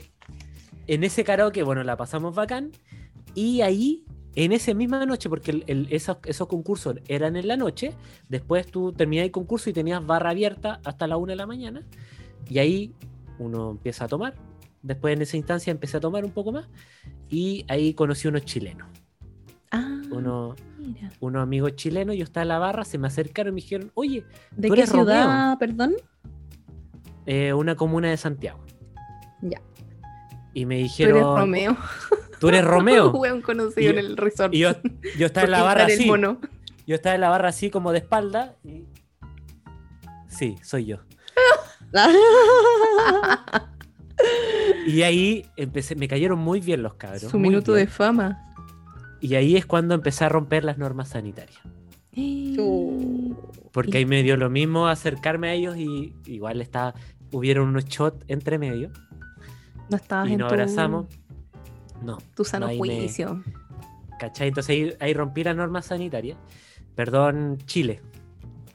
en ese karaoke, bueno, la pasamos bacán. Y ahí, en esa misma noche, porque el- el- esos, esos concursos eran en la noche, después tú terminabas el concurso y tenías barra abierta hasta la una de la mañana. Y ahí uno empieza a tomar. Después en esa instancia empecé a tomar un poco más. Y ahí conocí unos chilenos. Ah, Uno, mira. unos amigos chilenos. Yo estaba en la barra, se me acercaron y me dijeron, oye, ¿De ¿Tú qué eres ciudad, perdón? eh, una comuna de Santiago. Ya. Y me Tú dijeron, eres Romeo. ¿tú eres Romeo? Un conocido Y- en el resort. Y yo, yo estaba en la barra así. Yo estaba en la barra así como de espalda. Y Sí, soy yo. Y ahí empecé, me cayeron muy bien los cabros. Su minuto de fama. Y ahí es cuando empecé a romper las normas sanitarias. Chu. Porque ahí me dio lo mismo acercarme a ellos y igual estaba, hubieron unos shots entre medio No estabas y en nos tu, abrazamos. No, tu sano no, ahí me- juicio. ¿cachai? Entonces ahí, ahí rompí las normas sanitarias. Perdón, Chile.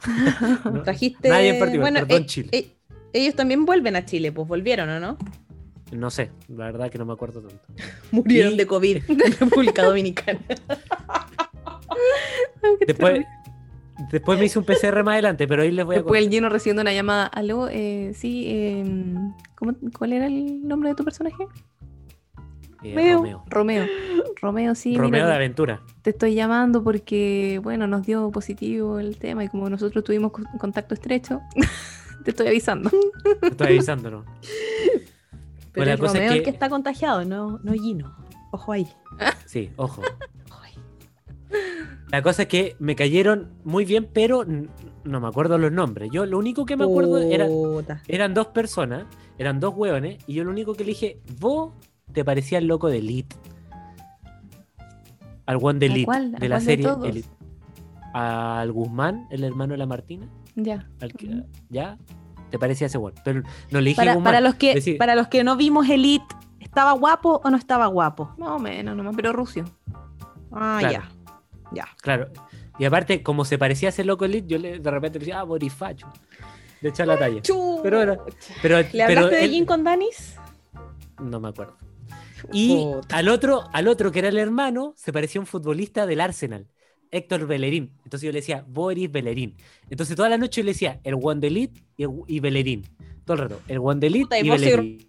No, Trajiste. Nadie en particular, bueno, perdón, eh, Chile. eh, ellos también vuelven a Chile, pues volvieron, ¿o no? No sé, la verdad que no me acuerdo tanto. Murieron Y- de COVID en República Dominicana. Después, después me hice un PCR más adelante, pero ahí les voy a Después el contar. lleno recibiendo una llamada. Aló, eh, sí, eh, ¿cómo- ¿cuál era el nombre de tu personaje? Eh, Romeo. Romeo. Romeo. Romeo, sí, Romeo mira, de aventura. te estoy llamando porque, bueno, nos dio positivo el tema y como nosotros tuvimos co- contacto estrecho, te estoy avisando. Estoy avisándonos. Pero la es cosa es Romeo el que- que está contagiado, no, no Gino. Ojo ahí. Sí, ojo. Ojo ahí. La cosa es que me cayeron muy bien, pero no me acuerdo los nombres. Yo lo único que me acuerdo era, Puta. eran dos personas, eran dos hueones, y yo lo único que le dije, vos te parecías el loco de Elite. Al one de ¿A Elite, cuál? ¿A de la cuál serie? Elite. Al Guzmán, el hermano de la Martina. Ya. al que- Ujú. ¿Ya? ¿Te parecía ese one? Pero no le dije Para, para los que, decir- para los que no vimos Elite, ¿estaba guapo o no estaba guapo? Más o menos, nomás, pero Rucio. Ah, Claro. ya. Ya. Claro. Y aparte, como se parecía a ese loco Elite, yo le, de repente le decía, ah, Borifacho. Le echaba la talla. Pero era- Pero, ¿Le pero hablaste de él- Jin con Danis? No me acuerdo. Y al otro, al otro que era el hermano, se parecía a un futbolista del Arsenal, Héctor Bellerín. Entonces yo le decía, Boris Bellerín. Entonces toda la noche yo le decía, el Wandelit y, y Bellerín. Todo el rato, el Wandelit y y Bellerín.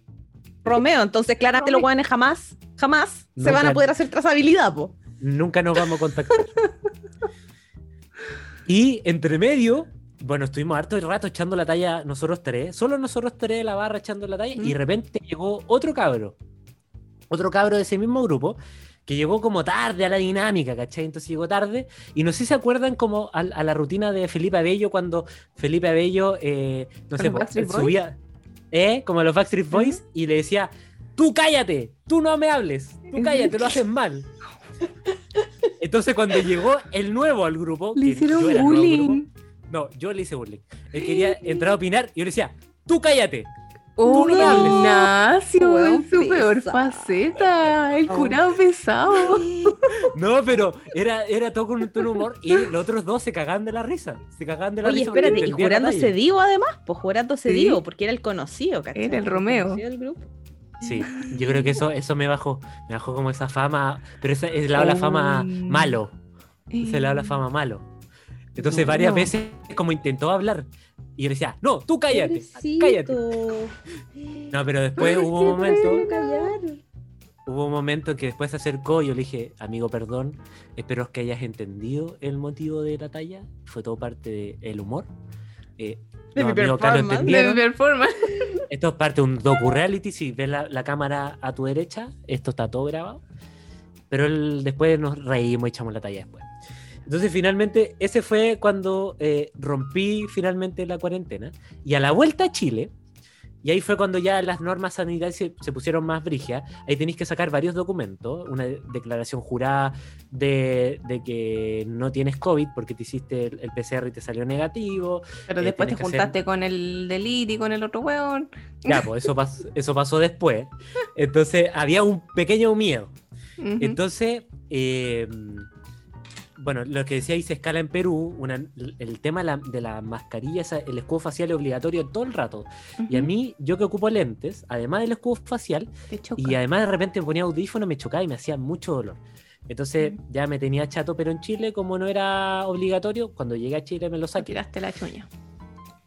Romeo, entonces claramente los guanes jamás, jamás se van a poder hacer trazabilidad, po. Nunca nos vamos a contactar. y entre medio, bueno, estuvimos harto el rato echando la talla nosotros tres, solo nosotros tres de la barra echando la talla, y de repente llegó otro cabro, otro cabro de ese mismo grupo, que llegó como tarde a la dinámica, ¿cachai? Entonces llegó tarde, y no sé si se acuerdan como a, a la rutina de Felipe Abello, cuando Felipe Abello, eh, no ¿Con sé, subía, ¿eh? Como los Backstreet Boys, y le decía, tú cállate, tú no me hables, tú cállate, lo haces mal. Entonces cuando llegó el nuevo al grupo, Le hicieron bullying. grupo, no, yo le hice bullying. Él quería entrar a opinar y yo le decía, tú cállate. Oh, no. Ignacio, en su peor faceta. El Oh. curado pesado. No, pero era, era todo con un tono humor y los otros dos se cagaban de la risa. Se cagaban de la Oye, risa. porque espérate, y jurándose divo además, pues jurándose Sí. divo, porque era el conocido, ¿cachai? Era el Romeo. del grupo. Sí, yo creo que eso, eso me bajó. Me bajó como esa fama, pero esa es la, la fama malo. Esa es la, la fama malo. Entonces No, varias no. veces como intentó hablar y yo le decía, no, tú cállate, Pobrecito. cállate. No, pero después hubo un momento, hubo un momento que después se acercó y yo le dije, amigo, perdón, espero que hayas entendido el motivo de la talla. Fue todo parte del humor. Eh, De mi performance. De performance. Esto es parte de un docu-reality. Si ves la, la cámara a tu derecha, esto está todo grabado. Pero el- después nos reímos y echamos la talla después. Entonces, finalmente, ese fue cuando eh, rompí finalmente la cuarentena. Y a la vuelta a Chile, y ahí fue cuando ya las normas sanitarias se, se pusieron más brígidas. Ahí tenéis que sacar varios documentos. Una de- declaración jurada de, de que no tienes COVID porque te hiciste el, el PCR y te salió negativo. Pero Eh, después te hacer- juntaste con el delito y con el otro weón. Ya, pues eso, pas- eso pasó después. Entonces, había un pequeño miedo. Entonces, eh, bueno, lo que decía se escala en Perú, una- el tema de la, de la mascarilla, esa- el escudo facial es obligatorio todo el rato. Y a mí, yo que ocupo lentes, además del escudo facial, y además de repente me ponía audífono, me chocaba y me hacía mucho dolor. Entonces ya me tenía chato, pero en Chile, como no era obligatorio, cuando llegué a Chile me lo saqué. tiraste la chuña.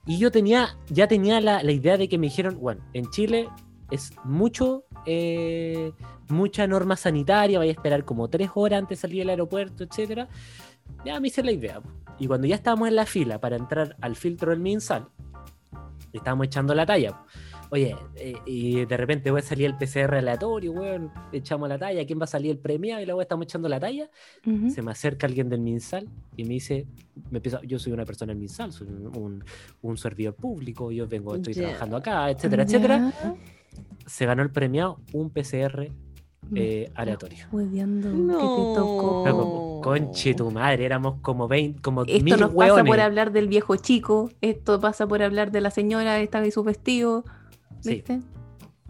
Y yo tenía, ya tenía la, la idea de que me dijeron, bueno, en Chile es mucho, eh, mucha norma sanitaria, vaya a esperar como tres horas antes de salir del aeropuerto, etcétera. Ya me hice la idea. Y cuando ya estábamos en la fila para entrar al filtro del MinSal, estábamos echando la talla. Oye, eh, y de repente voy a salir el PCR aleatorio, weón. Echamos la talla. ¿Quién va a salir el premiado? Y luego estamos echando la talla. Se me acerca alguien del MinSal y me dice, me empieza, yo soy una persona del MinSal, soy un, un- un servidor público, yo vengo, estoy Ya. trabajando acá, etcétera, Ya. etcétera. Se ganó el premiado un PCR eh, aleatorio. hueveando, ¿qué te No. tocó? Como, conche tu madre, éramos como 20, como Esto mil nos pasa hueones. por hablar del viejo chico, esto pasa por hablar de la señora esta y su vestido, Sí. ¿viste?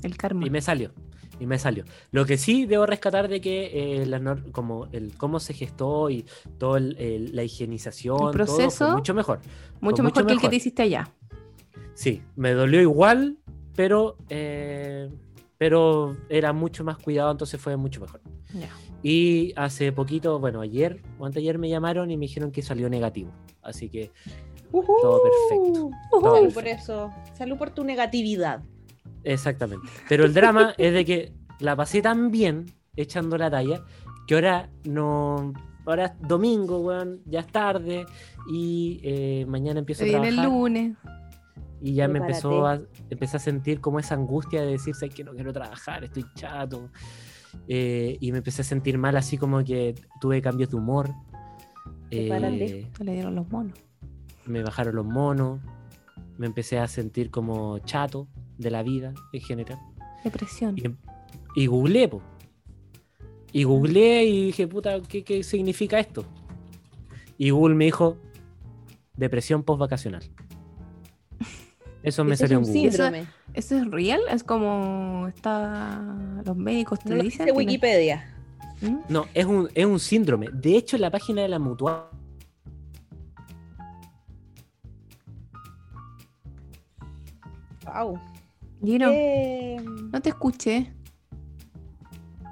El karma. Y me salió. Y me salió. Lo que sí debo rescatar de que eh, la como el cómo se gestó y toda la higienización, todo proceso, fue mucho mejor. mucho mejor mucho que el que mejor. te hiciste allá. Sí, me dolió igual, pero eh, pero era mucho más cuidado, entonces fue mucho mejor. Y hace poquito, bueno, ayer o anteayer me llamaron y me dijeron que salió negativo. Así que. Todo perfecto. Todo Salud perfecto. por eso. Salud por tu negatividad. Exactamente. Pero el drama es de que la pasé tan bien echando la talla que ahora no. Ahora es domingo, weón, ya es tarde y eh, mañana empiezo a viene trabajar el lunes. Y ya me empezó a, empecé a sentir como esa angustia de decirse que no quiero trabajar, estoy chato. Eh, y me empecé a sentir mal, así como que tuve cambios de humor. Eh, Se le dieron los monos. me bajaron los monos, me empecé a sentir como chato de la vida en general. Depresión. Y, y googleé, po. Y googleé y dije, puta, ¿qué, qué significa esto? Y Google me dijo, depresión postvacacional. Eso me es salió un en Google. síndrome. ¿Eso es real? Es como está los médicos te No lo dicen. no- Wikipedia. ¿Mm? No, es un, es un síndrome. De hecho, en la página de la mutual Wow. Gino, Eh, no te escuché.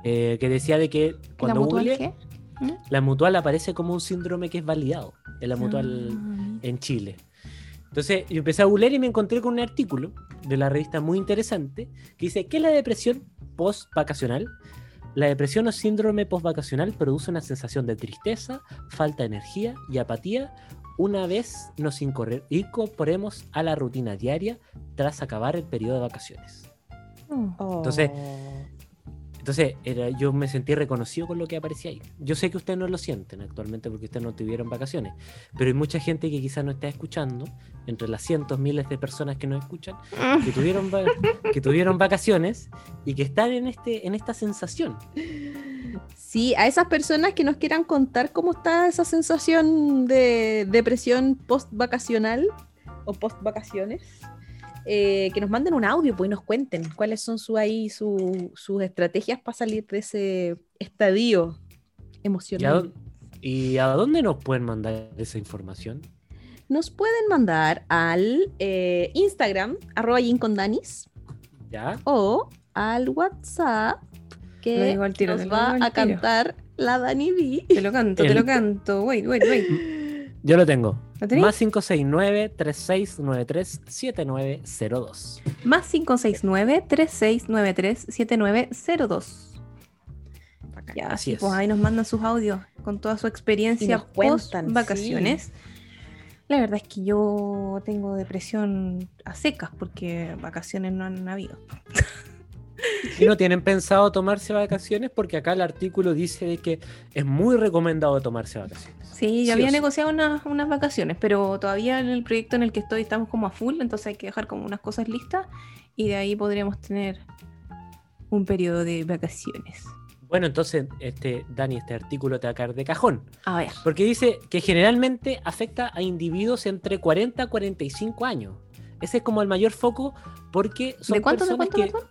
eh, que decía de que ¿La cuando mutual googleé, qué? la mutual aparece como un síndrome que es validado en la mutual Ah, mira. en Chile. Entonces yo empecé a googlear y me encontré con un artículo de la revista muy interesante que dice que la depresión post-vacacional, la depresión o síndrome post-vacacional produce una sensación de tristeza, falta de energía y apatía una vez nos incorporemos a la rutina diaria tras acabar el periodo de vacaciones. Oh. Entonces. Entonces, era, yo me sentí reconocido con lo que aparecía ahí. Yo sé que ustedes no lo sienten actualmente porque ustedes no tuvieron vacaciones, pero hay mucha gente que quizás no está escuchando, entre las cientos, miles de personas que nos escuchan, que tuvieron, va- que tuvieron vacaciones y que están en, este, en esta sensación. Sí, a esas personas que nos quieran contar cómo está esa sensación de depresión post-vacacional o post-vacaciones, eh, que nos manden un audio pues, y nos cuenten cuáles son su, ahí su- sus estrategias para salir de ese estadio ¿Y a, emocional. ¿Y a dónde nos pueden mandar esa información? Nos pueden mandar al eh, Instagram, arroba Danis, ¿Ya? o al WhatsApp, Lo que digo al tiro, te nos va a cantar la Dani B. Te lo canto, te lo canto. Wait, wait, wait. Yo lo tengo. Más 569-3693-7902. Más 569-3693-7902. Ya, Así sí, es. pues ahí nos mandan sus audios con toda su experiencia post vacaciones. La verdad es que yo tengo depresión a secas porque vacaciones no han habido. Y no tienen pensado tomarse vacaciones porque acá el artículo dice de que es muy recomendado tomarse vacaciones. Sí, yo había sí. negociado unas, unas vacaciones, pero todavía en el proyecto en el que estoy estamos como a full, entonces hay que dejar como unas cosas listas y de ahí podríamos tener un periodo de vacaciones. Bueno, entonces, este, Dani, este artículo te va a caer de cajón. A ver. Porque dice que generalmente afecta a individuos entre 40 a 45 años. Ese es como el mayor foco porque son ¿De cuánto, de personas cuánto, que?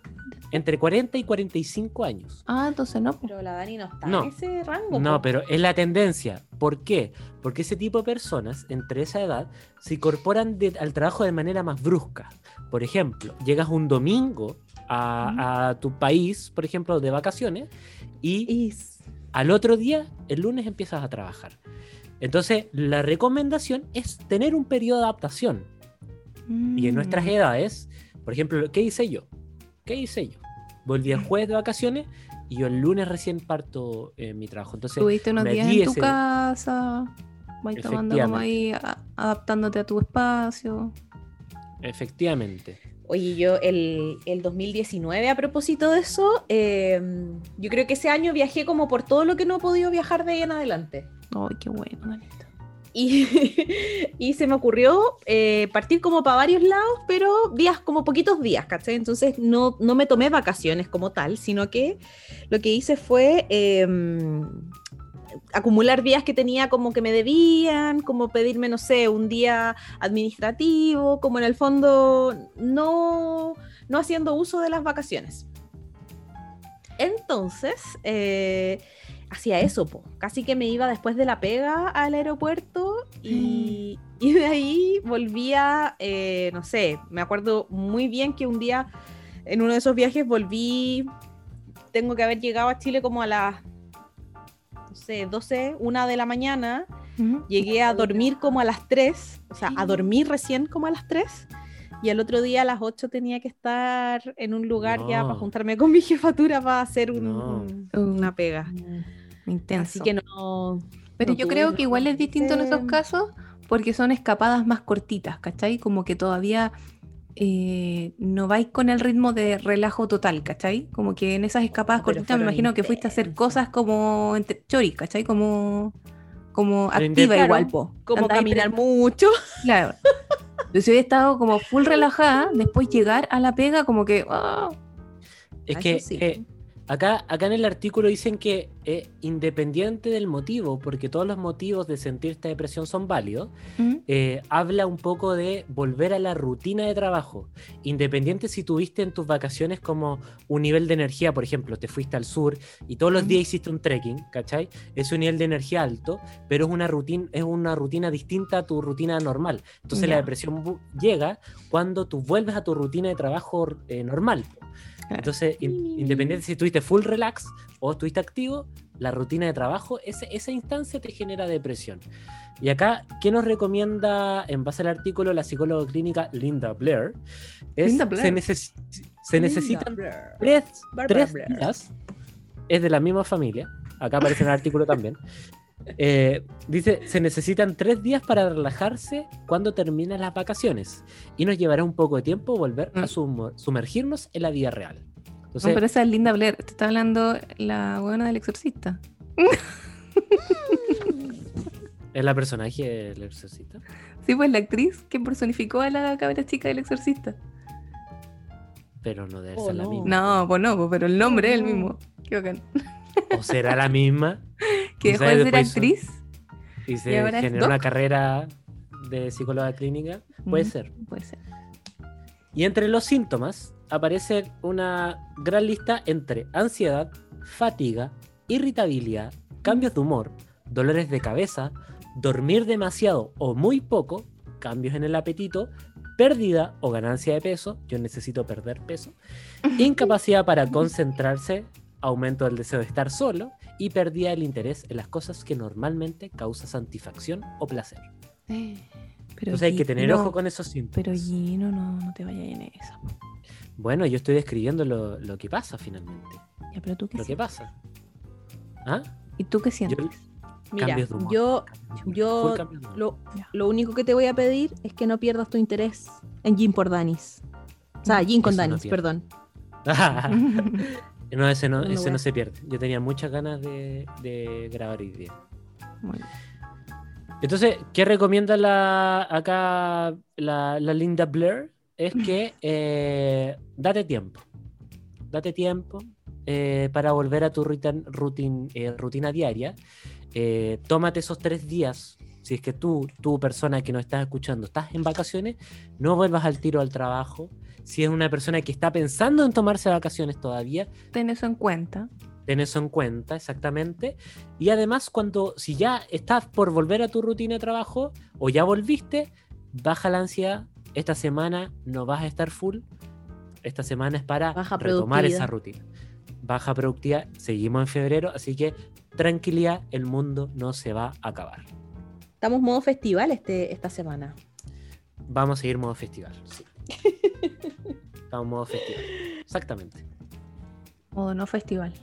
Entre 40 y 45 años. Ah, entonces no. Pero la Dani no está No. en ese rango. No, po. pero es la tendencia. ¿Por qué? Porque ese tipo de personas, entre esa edad, se incorporan de- al trabajo de manera más brusca. Por ejemplo, llegas un domingo a, a tu país, por ejemplo, de vacaciones, y Y al otro día, el lunes, empiezas a trabajar. Entonces, la recomendación es tener un periodo de adaptación. Y en nuestras Mm. edades, por ejemplo, ¿qué hice yo? ¿Qué hice yo? Volví el jueves de vacaciones y yo el lunes recién parto en mi trabajo. Entonces, Tuviste unos días di en tu ese- casa, vas tomando como Efectivamente. ahí, a- adaptándote a tu espacio. efectivamente. Oye, yo el, el 2019, a propósito de eso, eh, yo creo que ese año viajé como por todo lo que no he podido viajar de ahí en adelante. Ay, qué bueno. Y, se me ocurrió eh, partir como para varios lados, pero días, como poquitos días, ¿cachai? Entonces no, no me tomé vacaciones como tal, sino que lo que hice fue em, acumular días que tenía como que me debían, como pedirme, no sé, un día administrativo, como en el fondo no, no haciendo uso de las vacaciones. Entonces, eh, hacía eso, po. casi que me iba después de la pega al aeropuerto y, y de ahí volvía, eh, no sé, me acuerdo muy bien que un día en uno de esos viajes volví, tengo que haber llegado a Chile como a las, no sé, 12, una de la mañana, llegué a dormir como a las 3, o sea, a dormir recién como a las 3. Y al otro día a las 8 tenía que estar en un lugar ya para juntarme con mi jefatura para hacer un- No. un- una pega. Intenso. Así que no. Pero no yo creo que igual es distinto en esos casos porque son escapadas más cortitas, ¿cachai? Como que todavía eh, no vais con el ritmo de relajo total, ¿cachai? Como que en esas escapadas Ah, pero cortitas me imagino que fuiste a hacer cosas como entre choris, ¿cachai? Como, como Pero activa Claro, igual, po. Como caminar pre- mucho. Claro. Yo si hubiera estado como full relajada, después llegar a la pega como que... ah, Es Eso que sí. eh, acá, acá en el artículo dicen que eh, independiente del motivo, porque todos los motivos de sentir esta depresión son válidos, eh, habla un poco de volver a la rutina de trabajo. Independiente si tuviste en tus vacaciones como un nivel de energía, por ejemplo, te fuiste al sur y todos los días hiciste un trekking, ¿cachai? Es un nivel de energía alto, pero es una rutina, es una rutina distinta a tu rutina normal. Entonces la depresión llega cuando tú vuelves a tu rutina de trabajo eh, normal. Entonces, in- independiente si estuviste full relax o estuviste activo, la rutina de trabajo, ese- esa instancia te genera depresión. Y acá, ¿qué nos recomienda en base al artículo la psicóloga clínica Linda Blair? Es, Linda Blair. Se, neces- se necesitan tres, Barbara tres Blair. días, es de la misma familia, acá aparece en el artículo también. Eh, dice, se necesitan tres días para relajarse cuando terminan las vacaciones y nos llevará un poco de tiempo volver a Mm. sum- sumergirnos en la vida real. No, Entonces, pero esa es Linda Blair. Te está hablando la buena del exorcista. ¿es la personaje del exorcista? Sí, pues la actriz que personificó a la cabra chica del exorcista. Pero no debe Oh, ser la no. misma. No, pues no, pues, pero el nombre es el no. mismo. Qué bacán. ¿O será la misma? Que dejó de ser actriz. Y ¿Y se es generó una carrera de psicóloga clínica. Puede Mm, ser. Puede ser. Y entre los síntomas aparece una gran lista entre ansiedad, fatiga, irritabilidad, cambios de humor, dolores de cabeza, dormir demasiado o muy poco, cambios en el apetito, pérdida o ganancia de peso, yo necesito perder peso, incapacidad para concentrarse, aumento del deseo de estar solo y pérdida del interés en las cosas que normalmente causan satisfacción o placer. Eh, Pero Entonces hay que tener ojo con esos síntomas. Pero Gino, no, no te vayas en esa. po. Bueno, yo estoy describiendo lo, lo que pasa finalmente. Ya, pero tú qué Lo que sientes? pasa. ¿Ah? ¿Y tú qué sientes? Mira, Cambios de humor. yo yo lo, lo único que te voy a pedir es que no pierdas tu interés en Gin por Danis. O sea, Gin con Eso no Danis, pierde. perdón. no, ese no, ese no se pierde. Yo tenía muchas ganas de, de grabar hoy día. Muy bien. Entonces, ¿qué recomienda la, acá la, la Linda Blair? Es que eh, date tiempo. Date tiempo eh, para volver a tu rutin- rutin- eh, rutina diaria. Tómate esos tres días. Si es que tú, tú, persona que nos estás escuchando, estás en vacaciones, no vuelvas al tiro al trabajo. Si es una persona que está pensando en tomarse vacaciones todavía, Ten eso en cuenta. Ten eso en cuenta, exactamente. Y además, cuando, si ya estás por volver a tu rutina de trabajo o ya volviste, baja la ansiedad. Esta semana no vas a estar full. Esta semana es para Baja retomar esa rutina. Baja productividad. Seguimos en febrero, así que tranquilidad, el mundo no se va a acabar. Estamos modo festival este, esta semana. Vamos a seguir modo festival. Sí. Estamos modo festival. Exactamente. O no festival.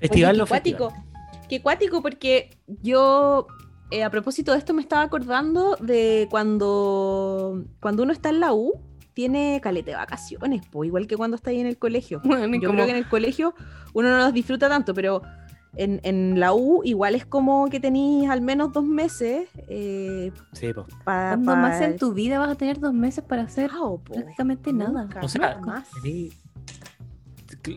Festival Oye, no qué festival. cuático. Qué cuático, porque yo, eh, a propósito de esto, me estaba acordando de cuando, cuando uno está en la U tiene caleta de vacaciones, po, igual que cuando está ahí en el colegio. Bueno, Yo como- creo que en el colegio uno no los disfruta tanto, pero en, en la U igual es como que tenéis al menos dos meses eh, Sí, po. para... ¿Cuándo más en tu vida vas a tener dos meses para hacer prácticamente nada? O sea,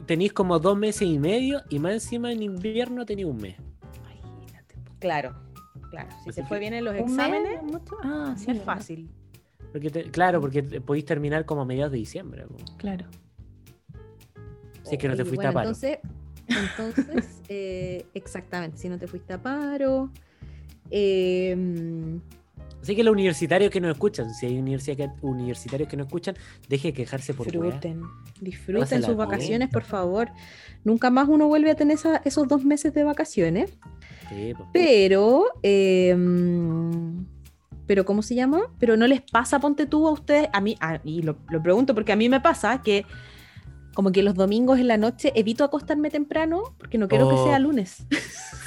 Tenéis como dos meses y medio y más encima en invierno tenéis un mes. Imagínate. po. Claro, claro. Si Así se fue que- bien en los exámenes, ¿Mucho? Ah, sí, es verdad. fácil. Porque te- claro, porque te- podéis terminar como a mediados de diciembre. po. Claro. Si es que no te fuiste a paro. Entonces, entonces eh, exactamente, si no te fuiste a paro. eh, Así que los universitarios que nos escuchan, si hay universitarios que no escuchan, deje de quejarse por disfruten, disfruten sus bien. vacaciones, por favor. Nunca más uno vuelve a tener esa- esos dos meses de vacaciones. Sí, po. Pero, eh, pero ¿cómo se llama? Pero no les pasa, ponte tú a ustedes, a mí, a- y lo, lo pregunto porque a mí me pasa que como que los domingos en la noche evito acostarme temprano porque no quiero que Oh. sea lunes.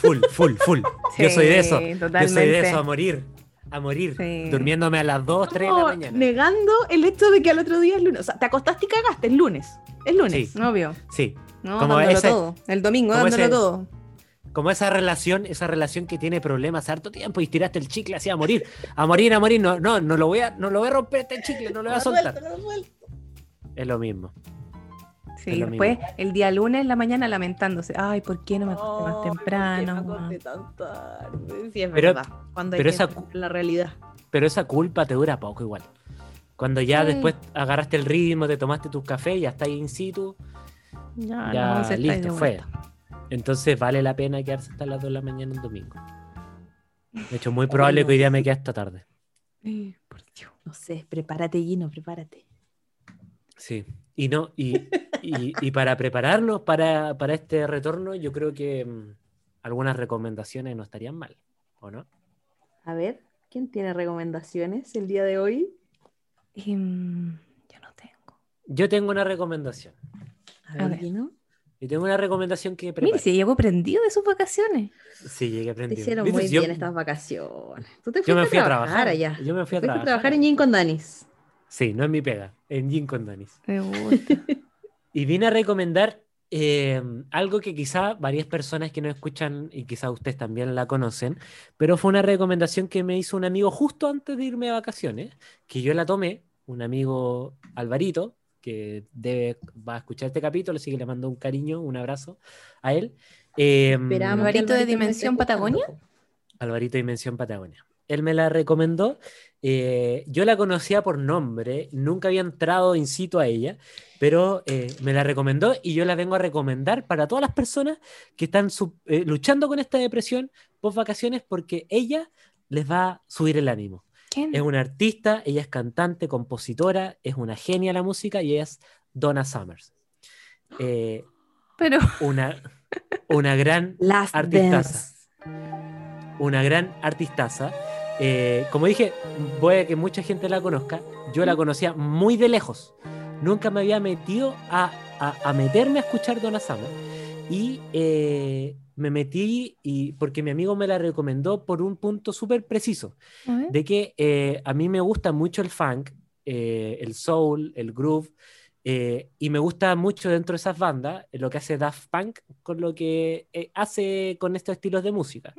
Full, full, full. Yo soy de eso. Yo soy de eso a morir. A morir. Sí. Durmiéndome a las 2, 3 de la mañana. negando el hecho de que al otro día es lunes. O sea, te acostaste y cagaste, es lunes. Es lunes. Sí. Obvio. Sí. No, Como dándolo ese- todo. El domingo como dándolo ese- todo. Como esa relación, esa relación que tiene problemas harto tiempo y tiraste el chicle así a morir. A morir, a morir. No, no, no lo voy a, no lo voy a romper este chicle, no lo voy a soltar. Es lo mismo. Sí, después el día lunes en la mañana lamentándose. Ay, ¿por qué no me acosté más temprano? Sí, es Pero- verdad. Cuando hay pero que esa- la realidad. Pero esa culpa te dura poco igual. Cuando ya Sí. después agarraste el ritmo, te tomaste tu café, ya está ahí in situ, Ya, ya no, listo, fue. Entonces vale la pena quedarse hasta las 2 de la mañana un domingo. De hecho, muy probable que hoy día me quede hasta tarde. Por Dios. No sé, prepárate, Gino, prepárate. Sí. Y no, y, y- y para prepararnos para, para este retorno, yo creo que mm, algunas recomendaciones no estarían mal, ¿o no? A ver, ¿quién tiene recomendaciones el día de hoy? Em, yo no tengo. Yo tengo una recomendación. A ver, ver. Gino. Y tengo una recomendación que Mire, preparé. si llegó prendido de sus vacaciones. Sí, llegué Te aprendido. hicieron ¿Viste? muy Yo- bien estas vacaciones. Tú te fuiste Yo me fui a trabajar, trabajar. allá. Yo me fui a Fuiste trabajar. a trabajar en Gin con Danis. Sí, no es mi pega, en Gin con Danis. Me gusta. Y vine a recomendar eh, algo que quizá varias personas que nos escuchan y quizá ustedes también la conocen, pero fue una recomendación que me hizo un amigo justo antes de irme a vacaciones, que yo la tomé, un amigo Alvarito, que debe, va a escuchar este capítulo, así que le mando un cariño, un abrazo a él. Eh, Alvarito de Dimensión. Patagonia. Alvarito Dimensión Patagonia. Él me la recomendó. eh, yo la conocía por nombre, nunca había entrado in situ a ella, pero eh, me la recomendó y yo la vengo a recomendar para todas las personas que están eh, luchando con esta depresión post vacaciones porque ella les va a subir el ánimo. ¿Quién? Es una artista, ella es cantante, compositora, es una genia de la música y ella es Donna Summers. Pero una, una gran. Dance. Una gran artistaza. Eh, como dije, voy a que mucha gente la conozca. Yo la conocía muy de lejos. Nunca me había metido a, a- a meterme a escuchar Donna Summer. Y eh, me metí y porque mi amigo me la recomendó por un punto súper preciso. De que eh, a mí me gusta mucho el funk, eh, el soul, el groove. eh, y me gusta mucho dentro de esas bandas lo que hace Daft Punk con lo que hace con estos estilos de música.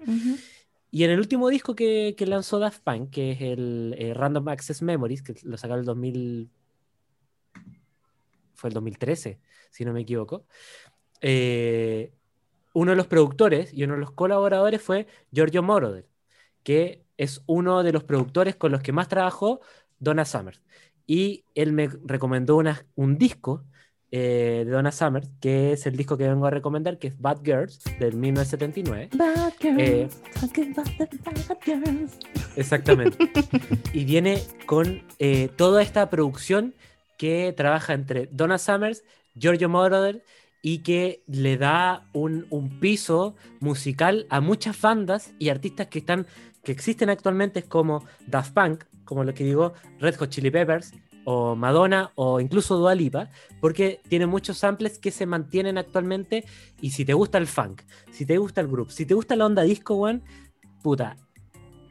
Y en el último disco que, lanzó Daft Punk, que es el eh, Random Access Memories, que lo sacaron el 2000... Fue el 2013, si no me equivoco. eh, uno de los productores y uno de los colaboradores fue Giorgio Moroder, que es uno de los productores con los que más trabajó Donna Summer. Y él me recomendó un disco eh, de Donna Summer, que es el disco que vengo a recomendar, que es Bad Girls, del 1979. Bad girls, Eh, about the bad girls. Exactamente. y viene con eh, toda esta producción que trabaja entre Donna Summers, Giorgio Moroder y que le da un, un piso musical a muchas bandas y artistas que están que existen actualmente como Daft Punk, como lo que digo, Red Hot Chili Peppers o Madonna o incluso Dua Lipa, porque tiene muchos samples que se mantienen actualmente y si te gusta el funk, si te gusta el groove, si te gusta la onda disco, one, puta,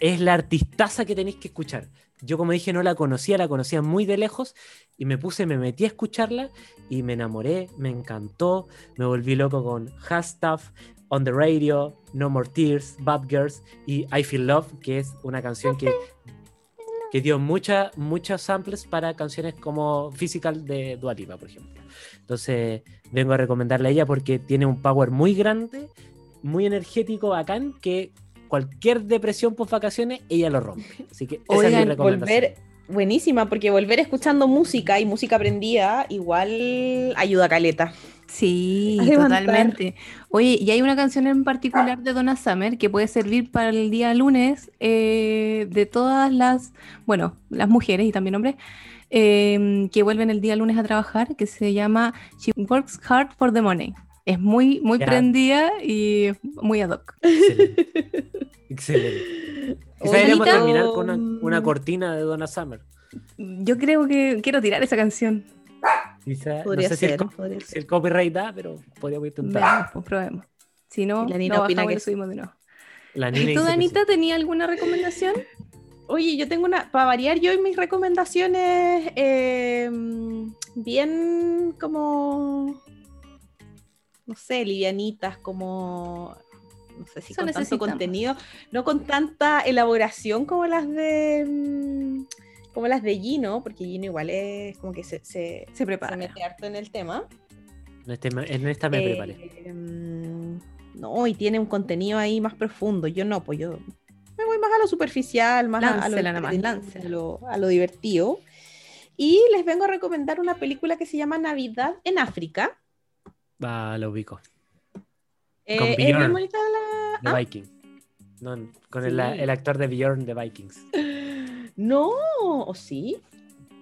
es la artistaza que tenéis que escuchar. yo como dije no la conocía, la conocía muy de lejos y me puse, me metí a escucharla y me enamoré, me encantó, me volví loco con Hashtag, On the Radio, No More Tears, Bad Girls y I Feel Love, que es una canción que, que dio mucha, muchos samples para canciones como Physical de Dua Lipa, por ejemplo. Entonces vengo a recomendarle a ella porque tiene un power muy grande, muy energético, bacán, que cualquier depresión post vacaciones, ella lo rompe. Así que esa es mi Oigan, recomendación. volver, buenísima, porque volver escuchando música y música aprendida igual ayuda a caleta. Sí, totalmente. Oye, y hay una canción en particular de Donna Summer que puede servir para el día lunes eh, de todas las, bueno, las mujeres y también hombres eh, que vuelven el día lunes a trabajar, que se llama She Works Hard for the Money. Es muy, muy prendida y muy ad hoc. Excelente. Excelente. Deberíamos terminar con una, una cortina de Donna Summer. Yo creo que quiero tirar esa canción. Quizá, Podría no sé si, el, ser, co- podría si ser. el copyright da, pero podríamos intentar. Veamos, pues probemos. Si no, la Nina lo opina bajamos y que lo subimos de nuevo. La Nina ¿Y tú, Danita, sí. tenías alguna recomendación? Oye, yo tengo una, para variar yo y mis recomendaciones eh, bien como, no sé, livianitas, como, no sé si Eso con tanto contenido, no con tanta elaboración como las de, mm, como las de Gino, porque Gino igual es como que se, se, Se prepara. se mete harto en el tema. En, este- en esta me Eh, preparé. mm, no, y tiene un contenido ahí más profundo. Yo no, pues yo me voy más a lo superficial, más a- a, lo, láncela. a lo, a lo divertido. Y les vengo a recomendar una película que se llama Navidad en África. Va, lo ubico. Eh, Con es Bjorn. la... De ¿Ah? Viking. No, con el actor de Bjorn de Vikings. No, ¿o sí?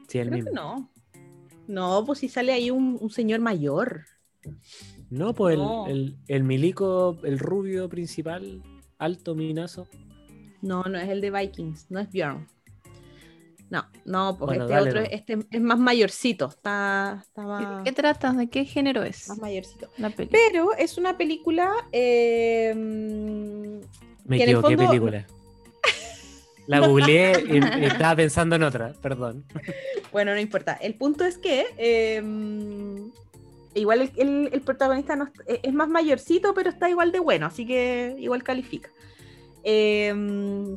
Sí, el Creo mismo. que no. No, pues si sale ahí un, un señor mayor. No, pues el- No. El, el, milico, el rubio principal, alto, minazo. No, no es el de Vikings, no es Bjorn. No, no, pues Bueno, este dale otro, este es más mayorcito, está, está ¿De más, qué tratas? ¿De qué género es más mayorcito. Pero es una película. eh, Me Que en el equivoqué fondo- película. La googleé y, estaba pensando en otra, perdón. bueno, no importa. El punto es que. mm, igual el, el- protagonista no es, más mayorcito, pero está igual de bueno, así que igual califica. Mm,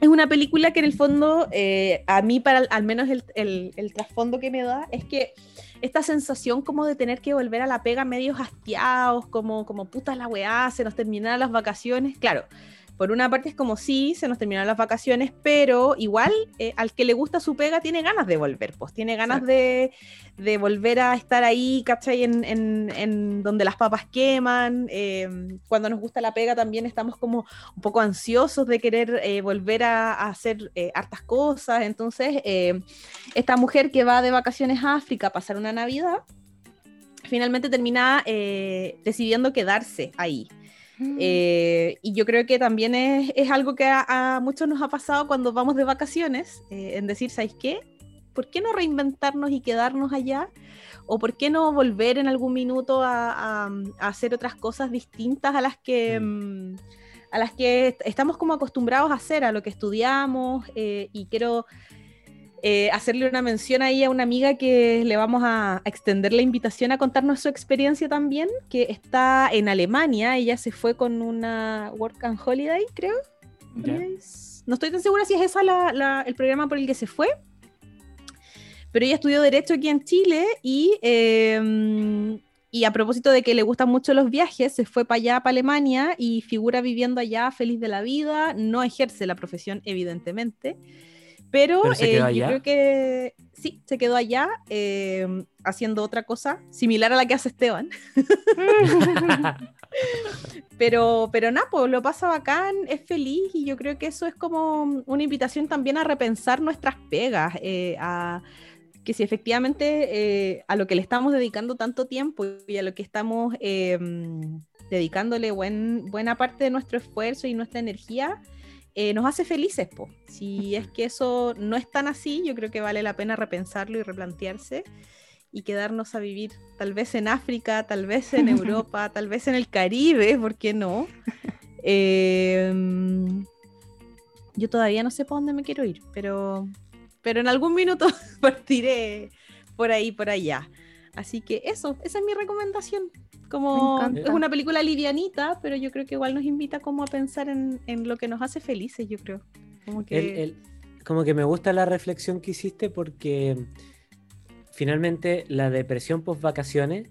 es una película que en el fondo, eh, a mí, para al menos el, el- trasfondo que me da, es que esta sensación como de tener que volver a la pega medios hastiados, como, como puta la weá, se nos terminaron las vacaciones. Claro, por una parte es como sí, se nos terminaron las vacaciones, pero igual eh, al que le gusta su pega tiene ganas de volver, pues tiene ganas de, de volver a estar ahí, ¿cachai? En, en- en donde las papas queman. eh, cuando nos gusta la pega también estamos como un poco ansiosos de querer eh, volver a, a hacer eh, hartas cosas. Entonces, eh, esta mujer que va de vacaciones a África a pasar una Navidad, finalmente termina decidiendo quedarse ahí. Eh, y yo creo que también es, es algo que a, a muchos nos ha pasado cuando vamos de vacaciones, eh, en decir, ¿sabéis qué? ¿Por qué no reinventarnos y quedarnos allá? ¿O por qué no volver en algún minuto a, a- a hacer otras cosas distintas a las que... mm, a las que est- estamos como acostumbrados a hacer, a lo que estudiamos, eh, y quiero eh, hacerle una mención ahí a una amiga que le vamos a, a extender la invitación a contarnos su experiencia también, que está en Alemania, ella se fue con una Work and Holiday, creo. No estoy tan segura si es esa la- la- el programa por el que se fue, pero ella estudió Derecho aquí en Chile y, eh, y a propósito de que le gustan mucho los viajes, se fue para allá, para Alemania, y figura viviendo allá feliz de la vida, no ejerce la profesión, evidentemente, pero, ¿Pero se eh, yo creo que sí, se quedó allá eh, haciendo otra cosa similar a la que hace Esteban. Pero, pero nada, pues lo pasa bacán, es feliz y yo creo que eso es como una invitación también a repensar nuestras pegas, eh, a que si efectivamente eh, a lo que le estamos dedicando tanto tiempo y a lo que estamos eh, dedicándole buen, buena parte de nuestro esfuerzo y nuestra energía, eh, nos hace felices. Po. Si es que eso no es tan así, yo creo que vale la pena repensarlo y replantearse y quedarnos a vivir tal vez en África, tal vez en Europa, tal vez en el Caribe, ¿por qué no? Eh, yo todavía no sé para dónde me quiero ir, pero, pero en algún minuto partiré por ahí, por allá. Así que eso, esa es mi recomendación. Como es una película livianita, pero yo creo que igual nos invita como a pensar en, en lo que nos hace felices, yo creo. Como que El- el- como que me gusta la reflexión que hiciste porque finalmente la depresión post vacaciones,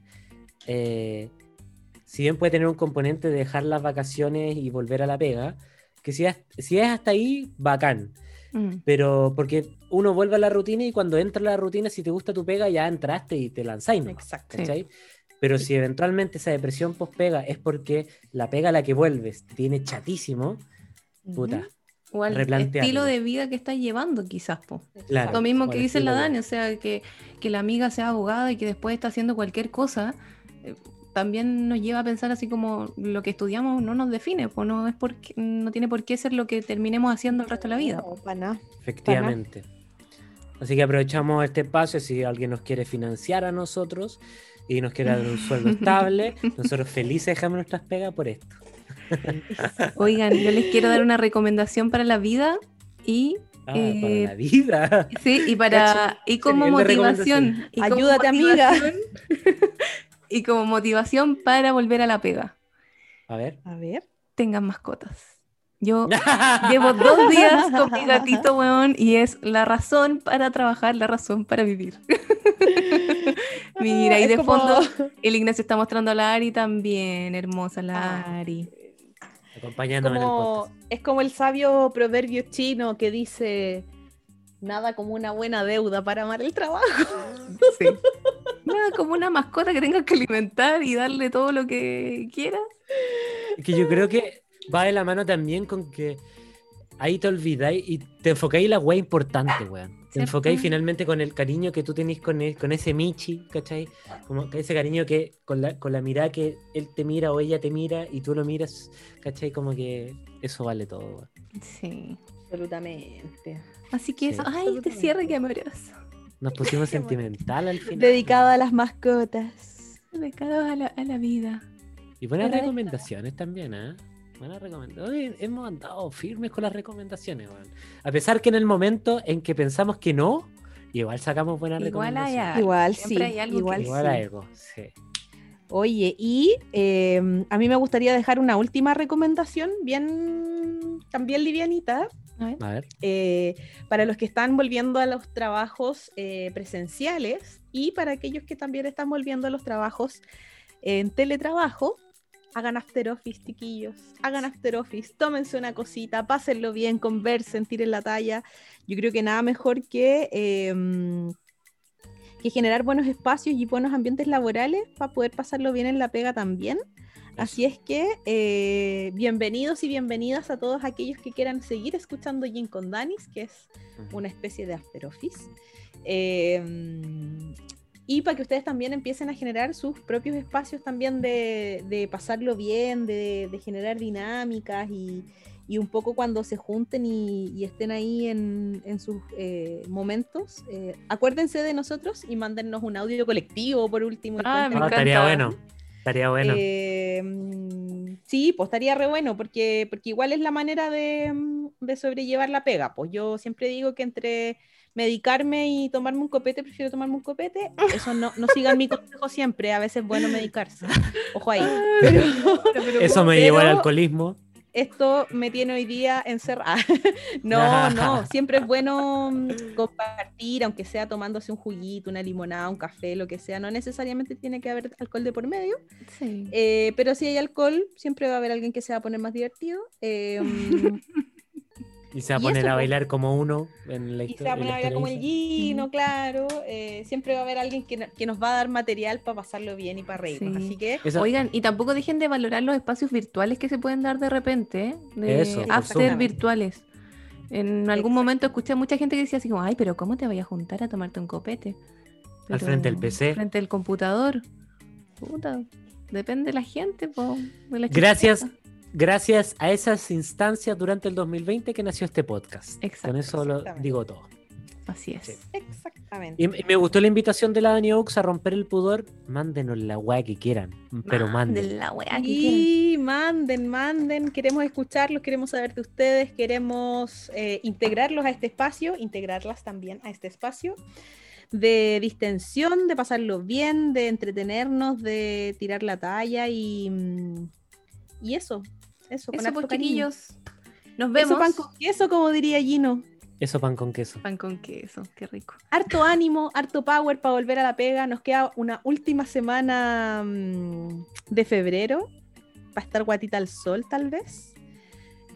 eh, si bien puede tener un componente de dejar las vacaciones y volver a la pega, que si es, si es hasta ahí, bacán. Mm, Pero porque uno vuelve a la rutina y cuando entra a la rutina, si te gusta tu pega, ya entraste y te lanzáis. Exacto. Sí. Pero si eventualmente esa depresión post pega es porque la pega a la que vuelves te tiene chatísimo, puta. O al estilo de vida que estás llevando, quizás, po. Claro. Lo mismo que dice la Dani, o sea, que, que la amiga sea abogada y que después está haciendo cualquier cosa, eh, también nos lleva a pensar así como lo que estudiamos no nos define, pues no es porque, no tiene por qué ser lo que terminemos haciendo el resto de la vida. No, para nada. Efectivamente. Así que aprovechamos este espacio si alguien nos quiere financiar a nosotros y nos quiere dar un sueldo estable, nosotros felices dejamos nuestras pegas por esto. Oigan, yo les quiero dar una recomendación para la vida y Ah, Eh, para la vida. sí, y para Cacho, y como motivación. y como Ayúdate, amiga. motivación- Y como motivación para volver a la pega. A ver. A ver. Tengan mascotas. Yo Llevo dos días con mi gatito, weón, y es la razón para trabajar, la razón para vivir. Mira, y Es de como- fondo el Ignacio está mostrando a la Ari también, hermosa la Ah. Ari. Acompañándonos en el como, podcast. es como el sabio proverbio chino que dice nada como una buena deuda para amar el trabajo. Sí. Nada, como una mascota que tengas que alimentar y darle todo lo que quieras. Que yo creo que va de la mano también con que ahí te olvidáis y te enfocáis en la wea importante, weón. Te enfocáis finalmente con el cariño que tú tenés con, con ese Michi, ¿cachai? Como que ese cariño que con la, con la mirada que él te mira o ella te mira y tú lo miras, ¿cachai? Como que eso vale todo, weón. Sí. Absolutamente. Así que Sí. eso, ay, este cierre que amoroso. Nos pusimos sentimental al final. Dedicado a las mascotas. Dedicado a la, a la vida. Y buenas Pero- recomendaciones también, ¿eh? Buenas recomendaciones. Hoy hemos andado firmes con las recomendaciones, weón. A pesar que en el momento en que pensamos que no, igual sacamos buenas Igual recomendaciones. algo. Igual sí, hay algo que- igual Igual sí. algo, sí. Oye, y eh, a mí me gustaría dejar una última recomendación, bien también livianita, A ver. A ver. eh, para los que están volviendo a los trabajos eh, presenciales y para aquellos que también están volviendo a los trabajos en teletrabajo. Hagan after office, chiquillos. Hagan after office. Tómense una cosita, pásenlo bien, conversen, tiren la talla. Yo creo que nada mejor que, em, que generar buenos espacios y buenos ambientes laborales para poder pasarlo bien en la pega también. Así es que eh, bienvenidos y bienvenidas a todos aquellos que quieran seguir escuchando Gin con Danis, que es una especie de after office. Eh, y para que ustedes también empiecen a generar sus propios espacios también de, de pasarlo bien, de, de generar dinámicas y, y un poco cuando se junten y, y estén ahí en, en sus eh, momentos, eh, acuérdense de nosotros y mándennos un audio colectivo por último. Ah, me estaría bueno. Estaría bueno. eh, mm, sí, pues estaría re bueno, porque, porque igual es la manera de, de sobrellevar la pega. Pues yo siempre digo que entre medicarme y tomarme un copete, prefiero tomarme un copete. Eso no, no sigan mi consejo siempre, a veces es bueno medicarse. Ojo ahí. Pero, Eso me llevó al alcoholismo. esto me tiene hoy día encerrada. no, no, siempre es bueno mm, compartir, aunque sea tomándose un juguito, una limonada, un café, lo que sea. No necesariamente tiene que haber alcohol de por medio. Sí. Eh, pero si hay alcohol, siempre va a haber alguien que se va a poner más divertido. eh, mm, Y se va a poner eso, a bailar como uno en la y se historia. va a poner a bailar como el Gino, claro. eh, siempre va a haber alguien que, que nos va a dar material para pasarlo bien y para reírnos. Sí. Así que Oigan, y tampoco dejen de valorar los espacios virtuales que se pueden dar de repente, ¿eh? de Eso, after virtuales. En algún momento escuché a mucha gente que decía así como, ay, pero ¿cómo te vayas a juntar a tomarte un copete? Al frente del Pero, PC. Frente del computador. Puta, depende de la gente, po, de la Gracias. Gracias a esas instancias durante el 2020 que nació este podcast. Con Exacto, eso lo digo todo. Así es. Sí. exactamente. Y, y me gustó la invitación de la Dani Oaks a romper el pudor. Mándenos la weá que quieran, pero manden. Manden la weá que quieran. Y manden, manden, queremos escucharlos, queremos saber de ustedes, queremos eh, integrarlos a este espacio, integrarlas también a este espacio de distensión, de pasarlo bien, de entretenernos, de tirar la talla y, y eso, eso, con Eso, pues, chiquillos. Nos Eso vemos. pan con queso, como diría Gino. Eso pan con queso. Pan con queso, qué rico. Harto ánimo, harto power para volver a la pega. Nos queda una última semana mm, de febrero para estar guatita al sol, tal vez.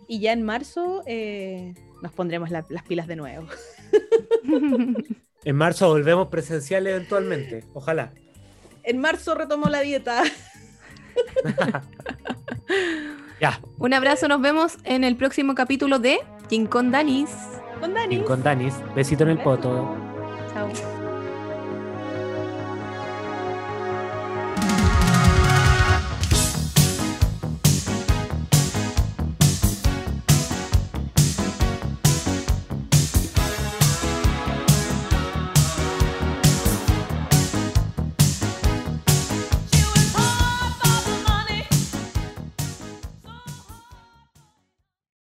Y ya en marzo eh, nos pondremos la- las pilas de nuevo. En marzo volvemos presencial eventualmente. Ojalá. En marzo retomo la dieta. Ya. Un abrazo, nos vemos en el próximo capítulo de King con Danis. Con Dani. Y con Danis. Besito en el poto. Chao.